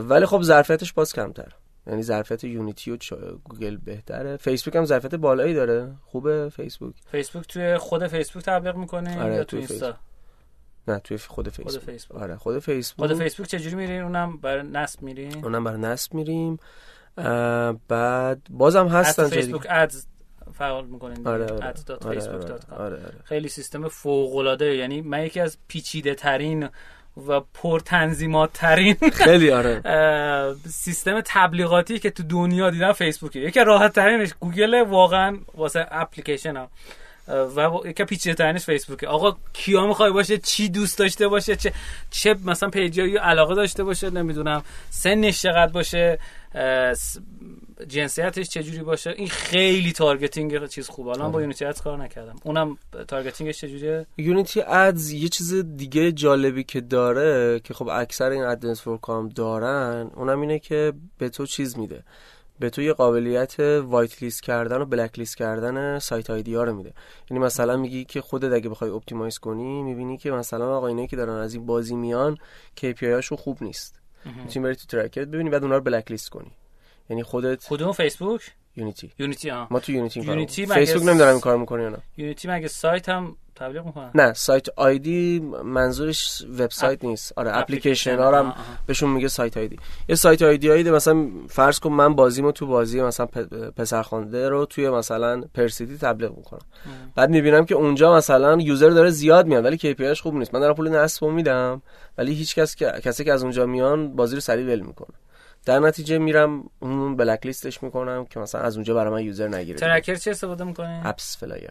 [SPEAKER 4] ولی خب ظرفیتش باز کمتر یعنی ظرفیت یونیتی و گوگل بهتره. فیسبوک هم ظرفیت بالایی داره. خوبه فیسبوک.
[SPEAKER 1] فیسبوک توی خود فیسبوک تبلیغ می‌کنه
[SPEAKER 4] آره،
[SPEAKER 1] یا تو
[SPEAKER 4] توی
[SPEAKER 1] اینستا؟
[SPEAKER 4] نه توی خود فیسبوک.
[SPEAKER 1] فیسبوک.
[SPEAKER 4] آره خود فیسبوک.
[SPEAKER 1] خود فیسبوک چجوری میرین اونم برای نصب میرین
[SPEAKER 4] اونم برا نصب میریم. بعد بازم
[SPEAKER 1] Ads
[SPEAKER 4] هستن.
[SPEAKER 1] فیسبوک Ads فعال می‌کنین
[SPEAKER 4] آره آره. آره, آره, آره, آره.
[SPEAKER 1] خیلی سیستم فوق العاده یعنی من یکی از پیچیده ترین و پر تنظیمات ترین
[SPEAKER 4] خیلی آره.
[SPEAKER 1] سیستم تبلیغاتی که تو دنیا دیدم فیسبوکه یکی راحت ترینش گوگل واقعا واسه اپلیکیشن ها. و یکی پیچیده ترینش فیسبوکه. آقا کیا می‌خوای باشه؟ چی دوست داشته باشه؟ چه چه مثلا page ایی علاقه داشته باشه؟ نمی‌دونم. سنش چقدر باشه؟ جنسیتش چجوری باشه؟ این خیلی targeting چیز خوبه الان با
[SPEAKER 4] آره.
[SPEAKER 1] یونیتی Ads کار نکردم. اونم targeting ش چجوریه؟
[SPEAKER 4] یونیتی Ads یه چیز دیگه جالبی که داره که خب اکثر این ad network ها هم دارن اونم اینه که به تو چیز میده. به تو یه قابلیت whitelist کردن و blacklist کردن site ID ها رو میده. یعنی مثلا میگی که خودت اگه بخوای optimize کنی می‌بینی که مثلا آقا اینایی که دارن از این بازی میان KPI هاشون خوب نیست. می‌تونی بری تو tracker ت ببینی بعد اونا رو blacklist کنی. یعنی خودت
[SPEAKER 1] کدوم فیسبوک؟
[SPEAKER 4] یونیتی.
[SPEAKER 1] یونیتی ها
[SPEAKER 4] ما تو یونیتی
[SPEAKER 1] یونیتی
[SPEAKER 4] کارو
[SPEAKER 1] مگه
[SPEAKER 4] فیسبوک نمی‌دونم این کار می‌کنه یا نه.
[SPEAKER 1] یونیتی مگه سایت هم تبلیغ می‌کنن؟
[SPEAKER 4] نه site ID منظورش وبسایت نیست. آره اپلیکیشن. ها هم بهشون میگه site ID یه site ID هایی مثلا فرض کن من بازیمو تو بازی مثلا پسرخوانده رو توی مثلا پرسیتی تبلیغ می‌کنم. بعد می‌بینم که اونجا مثلا user داره زیاد میاد ولی KPI ش خوب نیست. من دارم پول نصب میدم ولی هیچ کس که کسی که از اونجا میان بازی رو سریع ول می‌کنه. در نتیجه میرم اون blacklist ش می‌کنم که مثلا از اونجا برای من user نگیره.
[SPEAKER 1] tracker چه استفاده می‌کنین؟
[SPEAKER 4] AppsFlyer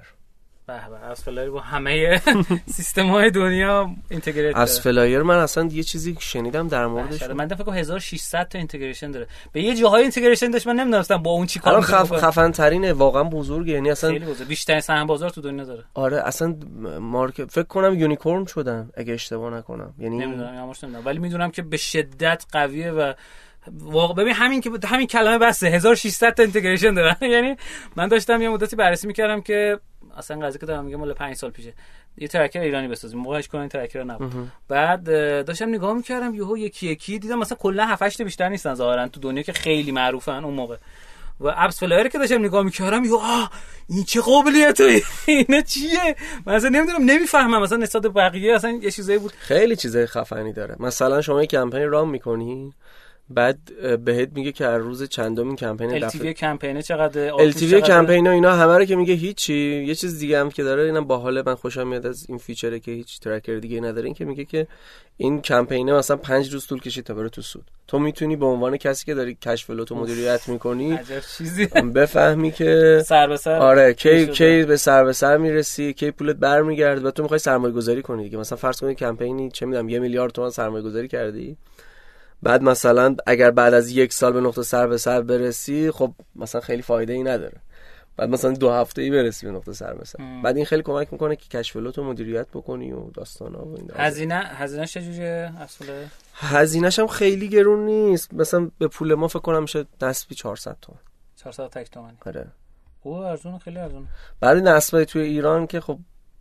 [SPEAKER 1] به به AppsFlyer با همه سیستم های دنیا integrate
[SPEAKER 4] Apps Flyer من اصلا یه چیزی شنیدم در موردش.
[SPEAKER 1] من فکر کنم 1600 تا integration داره. به یه جاهای integration داشت من نمی‌دونستم با اون چی کار
[SPEAKER 4] الان خف...
[SPEAKER 1] می‌کنه.
[SPEAKER 4] خفن ترینه واقعا بزرگه. یعنی اصلا
[SPEAKER 1] خیلی بزرگ. بیشترین سهم بازار تو دنیا داره.
[SPEAKER 4] آره اصلا مارک فکر کنم unicorn شدن اگه اشتباه نکنم. یعنی
[SPEAKER 1] نمی‌دونم. ولی می‌دونم که به شدت قویه و واقع ببین همین که همین کلمه بسه 1600 تا integration دارن یعنی من داشتم یه مدتی بررسی می‌کردم که اصلا قضیه که دارم میگم مال 5 سال پیشه. یه tracker ایرانی بسازیم. موقعش کلا tracker نبود. بعد داشتم نگاه می‌کردم یهو یکی یکی دیدم مثلا کلا 7 8 بیشتر نیستن ظاهرا تو دنیا که خیلی معروفن اون موقع. و AppsFlyer که داشتم نگاه می‌کردم یو آه این چه قابلیتایی اینا چیه؟ من اصلا نمی‌دونم نمی‌فهمم. مثلا نسبت به بقیه اصلا یه چیزایی بود.
[SPEAKER 4] خیلی چیزای خفنی داره. مثلا شما یه کمپین رام می‌کنی بعد بهت میگه که هر روز چندم این کمپین
[SPEAKER 1] دفعه کمپینه چقدر
[SPEAKER 4] التیوی کمپین اینا همه رو که میگه هیچی. یه چیز دیگه هم که داره اینم باحال من خوشم میاد از این فیچره که هیچ ترکر دیگه نداره. این که میگه که این کمپینه مثلا پنج روز طول کشید تا بره تو سود. تو می‌تونی به عنوان کسی که داری کشف لوتو مدیریت می‌کنی بفهمی که
[SPEAKER 1] سر به سر
[SPEAKER 4] آره کی کی به سر به سر می‌رسی کی پولت برمیگرده. و تو می‌خوای سرمایه گذاری کنی دیگه. مثلا فرض کنید کمپینی چه می‌دونم یه میلیارد تومان سرمایه گذاری کردی. بعد مثلا اگر بعد از یک سال به نقطه سر به سر برسی خب مثلا خیلی فایده ای نداره. بعد مثلا دو هفته ای برسی به نقطه سر مثلا بعد این خیلی کمک می‌کنه که کشف لوتو مدیریت بکنی و داستانا و این
[SPEAKER 1] هزینه هزینه چجوریه
[SPEAKER 4] هزینه‌ش هم خیلی گرون نیست. مثلا به پول ما فکر کنم میشه نسبی 400 تومن.
[SPEAKER 1] 400 تک تومن
[SPEAKER 4] آره.
[SPEAKER 1] او ارزون خیلی ارزون
[SPEAKER 4] بعد نسبای توی ایران که خب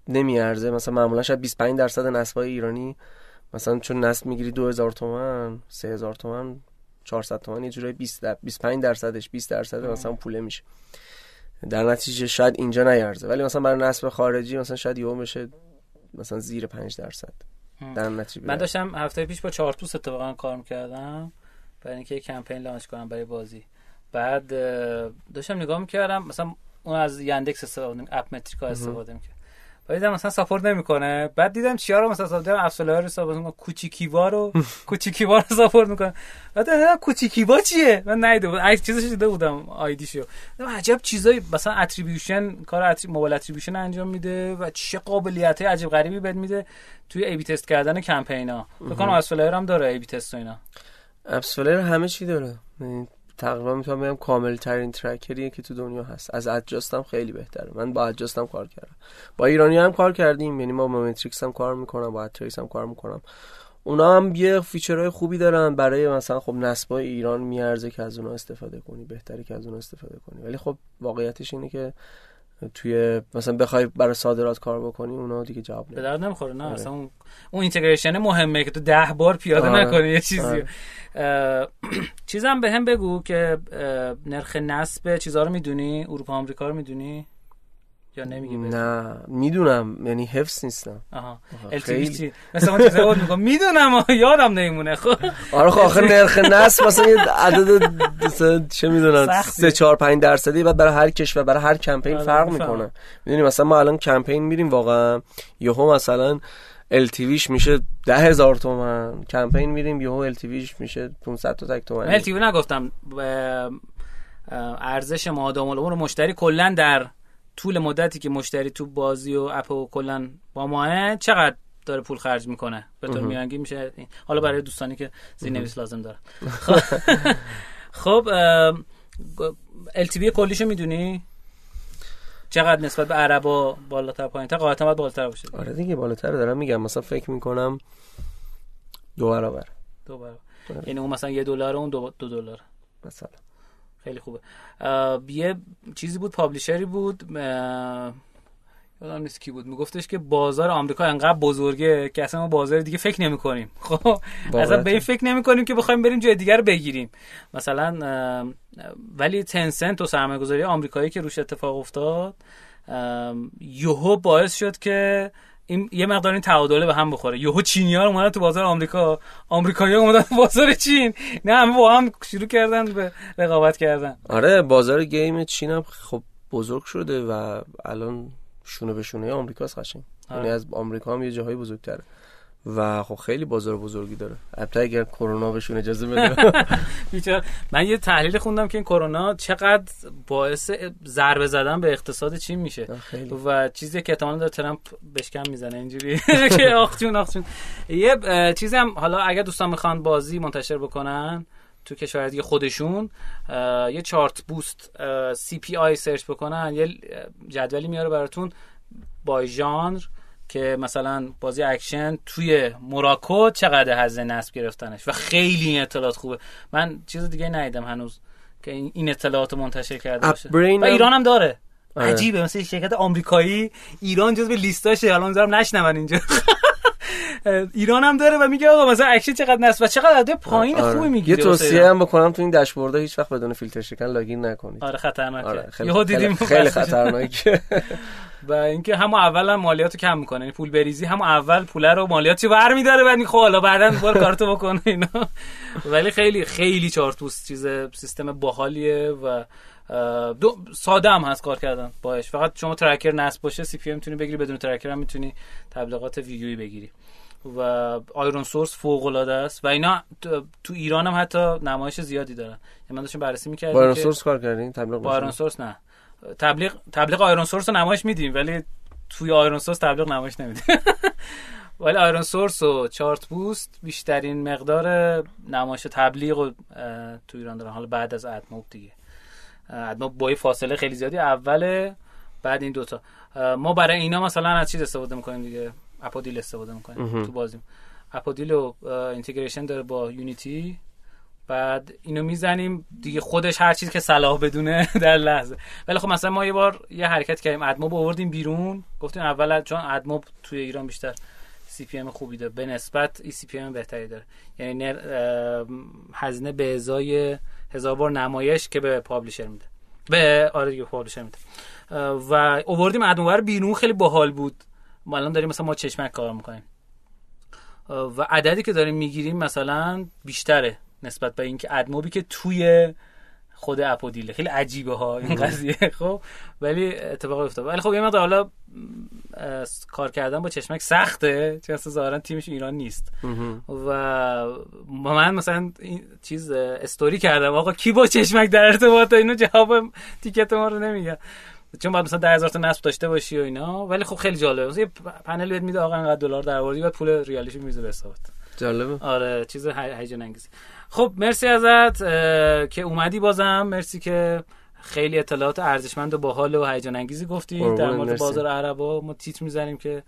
[SPEAKER 4] نمیارزه. مثلا معمولا شاید 25 درصد نسبای ایرانی مثلا چون نصب می‌گیری 2000 تومن 3000 تومن 400 تومن یه جورایی 20 25 درصدش 20 درصد مثلا پوله میشه. در نتیجه شاید اینجا نیارزه. ولی مثلا برای نصب خارجی مثلا شاید یهو بشه مثلا زیر 5 درصد. در نتیجه
[SPEAKER 1] من داشتم هفته پیش با چارتوس اتفاقا کار می‌کردم برای اینکه کمپین launch کنم برای بازی. بعد داشتم نگاه می‌کردم مثلا اون از Yandex استفاده AppMetrica استفاده می‌کرد. بعد دیدم مثلا support نمی‌کنه. بعد دیدم چیا رو مثلا دیدم AppsFlyer رو support می‌کنه Kochava رو Kochava رو support می‌کنه. بعد دیدم Kochava چیه؟ من نیده بود ای چیزش دیده بودم ID شو عجب چیزایی مثلا attribution کار اتری... mobile attribution انجام میده و چه قابلیت عجیب غریبی بهت میده توی A/B test کردن کمپینا. فکر کنم AppsFlyer هم داره A/B test و اینا.
[SPEAKER 4] AppsFlyer همه چی داره. یعنی تقریبا می‌تونم بگم کامل ترین tracker یه که تو دنیا هست. از Adjust م خیلی بهتره. من با Adjust م کار کردم. با ایرانی هم کار کردیم یعنی ما Metrix هم کار می‌کنم با Adtrace هم کار می‌کنم. اونا هم یه feature های خوبی دارن برای مثلا خب نصبای ایران میارزه که از اونا استفاده کنی بهتره که از اونا استفاده کنی. ولی خب واقعیتش اینه که توی مثلا بخوای برای صادرات کار بکنی اونا دیگه جواب
[SPEAKER 1] به درد نمی‌خوره نه آره. اصلا اون, اون اینتگریشن مهمه که تو ده بار پیاده آره. نکنی یه چیزی آره. چیزم به هم بگو که نرخ نصب چیزها رو می‌دونی اروپا آمریکا رو می‌دونی یا نمیگی
[SPEAKER 4] نه می‌دونم یعنی حفظ نیستم.
[SPEAKER 1] آها. چی؟ مثلا اون چیزا بود میگم می‌دونم یادم نمیمونه. خب.
[SPEAKER 4] آره خب آخه نرخ نصب مثلا یه عدد چه می‌دونم 3 4 5 درصدی بعد برای هر کشور برای هر کمپین آره، فرق می‌کنه. می‌دونی مثلا ما الان کمپین میریم واقعا. یهو مثلا LTVش میشه ده هزار تومن. کمپین میریم یهو LTVش میشه 500 تا تک تومن
[SPEAKER 1] LTV نگفتم. ارزش مادام العمر مشتری کلا در طول مدتی که مشتری تو بازی و اپ و کلا با ماه چقدر داره پول خرج می‌کنه؟ به طور میانگی میشه. حالا برای دوستانی که زیرنویس لازم دارن. خب LTV کلیشو می‌دونی؟ چقدر نسبت به عربا بالاتر پایینتر قاعدتا باید بالاتر باشه.
[SPEAKER 4] آره دیگه بالاتر دارم میگم. مثلا فکر می‌کنم دو برابر.
[SPEAKER 1] دو برابر. یعنی اون مثلا یه دلار اون دو, دو دلار.
[SPEAKER 4] مثلا.
[SPEAKER 1] خیلی خوبه. یه چیزی بود پابلیشری بود یادم نیست کی بود. میگفتش که بازار آمریکا انقدر بزرگه که اصلا ما بازار دیگه فکر نمی کنیم خب اصلا به این فکر نمی کنیم که بخوایم بریم جای دیگر بگیریم. مثلا ولی تنسنت و سرمایه گذاری آمریکایی که روش اتفاق افتاد یوهو باعث شد که این یه مقدار این تعادله به هم بخوره. یهو چینی‌ها اومدن تو بازار آمریکا. آمریکایی‌ها اومدن تو بازار چین. نه همه با هم شروع کردن به رقابت کردن.
[SPEAKER 4] آره بازار گیم چین هم خب بزرگ شده و الان شونه به شونه آمریکاست قشنگ. یعنی آره. از آمریکا هم یه جاهای بزرگتره. و خب خیلی بازار بزرگی داره. البته اگر کرونا بهشون اجازه بده.
[SPEAKER 1] من یه تحلیل خوندم که این کرونا چقدر باعث ضربه زدن به اقتصاد چین میشه. و چیزی که احتمال داره ترامپ بشکن می‌زنه اینجوری. که آخ جون آخ جون. یه چیزی هم حالا اگر دوستان می‌خوان بازی منتشر بکنن تو کشور دیگه خودشون یه Chartboost CPI search بکنن. یه جدولی میاره براتون. با ژانر که مثلا بازی اکشن توی موراکو چقدر هزینه نصب گرفتنش و خیلی این اطلاعات خوبه. من چیز دیگه ندیدم هنوز که این اطلاعات منتشر کرده باشه. و ایران هم داره. آره. عجیبه مثل شرکت آمریکایی. ایران جزو لیستاشه الان می‌ذارم نشون اینجا. ایران هم داره و میگه آقا مثلا اکشن چقدر نصب و چقدر عدد پایین
[SPEAKER 4] آره.
[SPEAKER 1] خوبی می‌گیره
[SPEAKER 4] یه توصیه هم بکنم تو این داشبورد هیچ وقت بدون فیلتر شکن login نکنید.
[SPEAKER 1] آره خطرناکه.
[SPEAKER 4] آره خیلی
[SPEAKER 1] یهو دیدیم
[SPEAKER 4] خیلی, خیلی خطرناکه.
[SPEAKER 1] و اینکه همون اول هم مالیاتو کم می‌کنه. یعنی پول بریزی همون اول پول رو مالیاتی ور میداره بعد خب حالا بعدا بار کارتو بکنه اینا. ولی خیلی خیلی چارتوس چیز سیستم باحالیه و دو ساده هم هست کار کردن باش فقط شما ترکر نصب باشه سی پی می‌تونی بگیری بدون ترکر هم می‌تونی تبلیغات ویدیویی بگیری. و آیرون سورس فوق العاده است. و اینا تو- ایران هم حتی نمایش زیادی دارن. یعنی من داشتم بررسی می‌کردم
[SPEAKER 4] با ایرون سورس کار کردین؟ تبلیغ
[SPEAKER 1] با آیرون؟ سورس نه. تبلیغ تبلیغ آیرون سورس رو نمایش میدیم ولی توی آیرون سورس تبلیغ نمایش نمیدیم. ولی آیرون سورس و چارت بوست بیشترین مقدار نمایش تبلیغ و اه، تو ایران دارن. حالا بعد از ادموب دیگه. ادموب با یه فاصله خیلی زیادی. اوله بعد این دوتا. ما برای اینا مثلا از چیز استفاده می‌کنیم دیگه؟ اپودیل استفاده می‌کنیم. تو بازیم. اپودیل و اینتگریشن داره با یونیتی. بعد اینو می‌زنیم. دیگه خودش هر چیزی که صلاح بدونه در لحظه. ولی خب مثلا ما یه بار یه حرکت کردیم. AdMob آوردیم بیرون. گفتیم اول چون AdMob توی ایران بیشتر CPM خوبی داره. به نسبت eCPM بهتری داره. یعنی هزینه به ازای هزار بار نمایش که به publisher میده. به آره دیگه publisher میده. و آوردیم AdMob رو بیرون خیلی باحال بود. ما الان داریم مثلا ما چشمک کار می‌کنیم. و عددی که داریم می‌گیریم مثلا بیشتره نسبت به اینکه ادموبی که توی خود اپودیله خیلی عجیبه ها این قضیه خب؟ ولی اتفاق افتاد ولی خب یه مقدار حالا کار کردن با چشمک سخته چون اصلا ظاهرا تیمش ایران نیست. و من مثلا این چیز استوری کردم. آقا کی با چشمک در ارتباط؟ اینو جواب تیکت ما رو نمیگه. چون باید مثلا 10000 تا نصب داشته باشی و اینا. ولی خب خیلی جالبه. مثلا یه پنل بهت میده آقا اینقدر دلار در آوردی بعد پول ریالیشو میزه به حسابت.
[SPEAKER 4] جالبه.
[SPEAKER 1] آره چیز هی- هیجان انگیزی خب مرسی ازت که اومدی بازم. مرسی که خیلی اطلاعات ارزشمند و باحال و هیجان انگیزی گفتی در مورد
[SPEAKER 4] مرسی.
[SPEAKER 1] بازار عربا. ما تیتر می‌زنیم که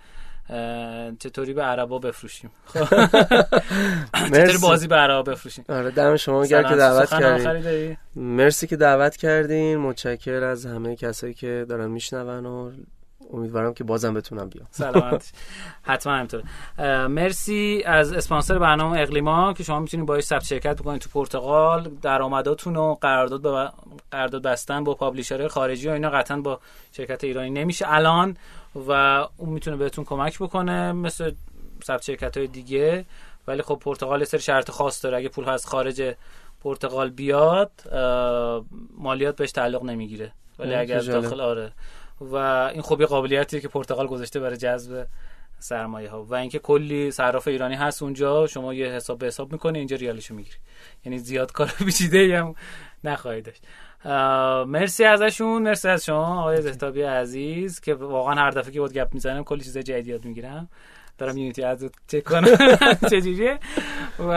[SPEAKER 1] چطوری به عربا بفروشیم. چطوری بازی به عربا بفروشیم.
[SPEAKER 4] آره دم شما گرم که دعوت کردین؟ مرسی که دعوت کردین. متشکر از همه کسایی که دارن میشنون و امیدوارم که بازم بتونم بیام.
[SPEAKER 1] سلامت. حتما همینطوره. اه، مرسی از اسپانسر برنامه اقلیما که شما می‌تونید باهاش ثبت شرکت بکنید تو پرتغال. درآمداتون رو قرارداد با قرارداد بستن با پابلیشرهای خارجی و اینا قطعا با شرکت ایرانی نمیشه. الان و اون می‌تونه بهتون کمک بکنه مثل ثبت شرکت های دیگه. ولی خب پرتغال سری شرط خاص داره. اگه پول از خارج پرتغال بیاد مالیات بهش تعلق نمی‌گیره. ولی اگر. داخل آره. و این یه قابلیتیه که پرتغال گذاشته برای جذب سرمایه ها و اینکه کلی صراف ایرانی هست اونجا شما یه حساب به حساب می‌کنی اینجا ریالشو می‌گیری. یعنی زیاد کار پیچیده هم نخواهی داشت. مرسی ازشون مرسی از شما آقای زهتابی عزیز که واقعا هر دفعه که بود گپ می‌زنم کلی چیز جدید یاد می‌گیرم. دارم یونیتی از چک کنم. چجوریه؟ و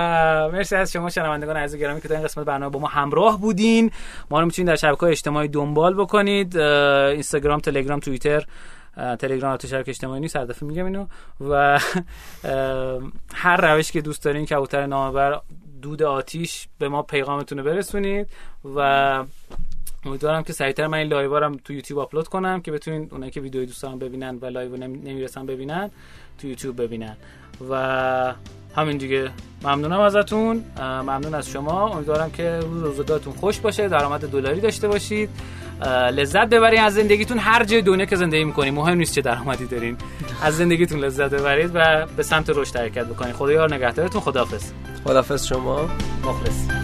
[SPEAKER 1] مرسی از شما شنوندگان عزیز گرامی که تا این قسمت برنامه با ما همراه بودین. ما رو می‌تونید در شبکه اجتماعی دنبال بکنید. اینستاگرام تلگرام توییتر تلگرام تو شبکه اجتماعی نیست. هر دفعه میگم اینو. و هر روش که دوست دارین کبوتر نامه‌بر دود آتیش به ما پیغامتون رو برسونید. و امیدوارم که سریعتر من این live رو تو یوتیوب آپلود کنم که بتونین اونایی که ویدیوی دوست دارن ببینن و live نمی- نمی‌رسن ببینن تو یوتیوب ببینن. و همین دیگه. ممنونم ازتون. ممنون از شما. امیدوارم که روز روزگارتون خوش باشه درآمد دلاری داشته باشید. لذت ببرید از زندگیتون. هر جای دنیا که زندگی می‌کنید مهم نیست چه درآمدی دارین. از زندگیتون لذت ببرید و به سمت رشد حرکت بکنید خدا یار نگهدارتون. خداحافظ.
[SPEAKER 4] خدافظ شما.
[SPEAKER 1] مخلص.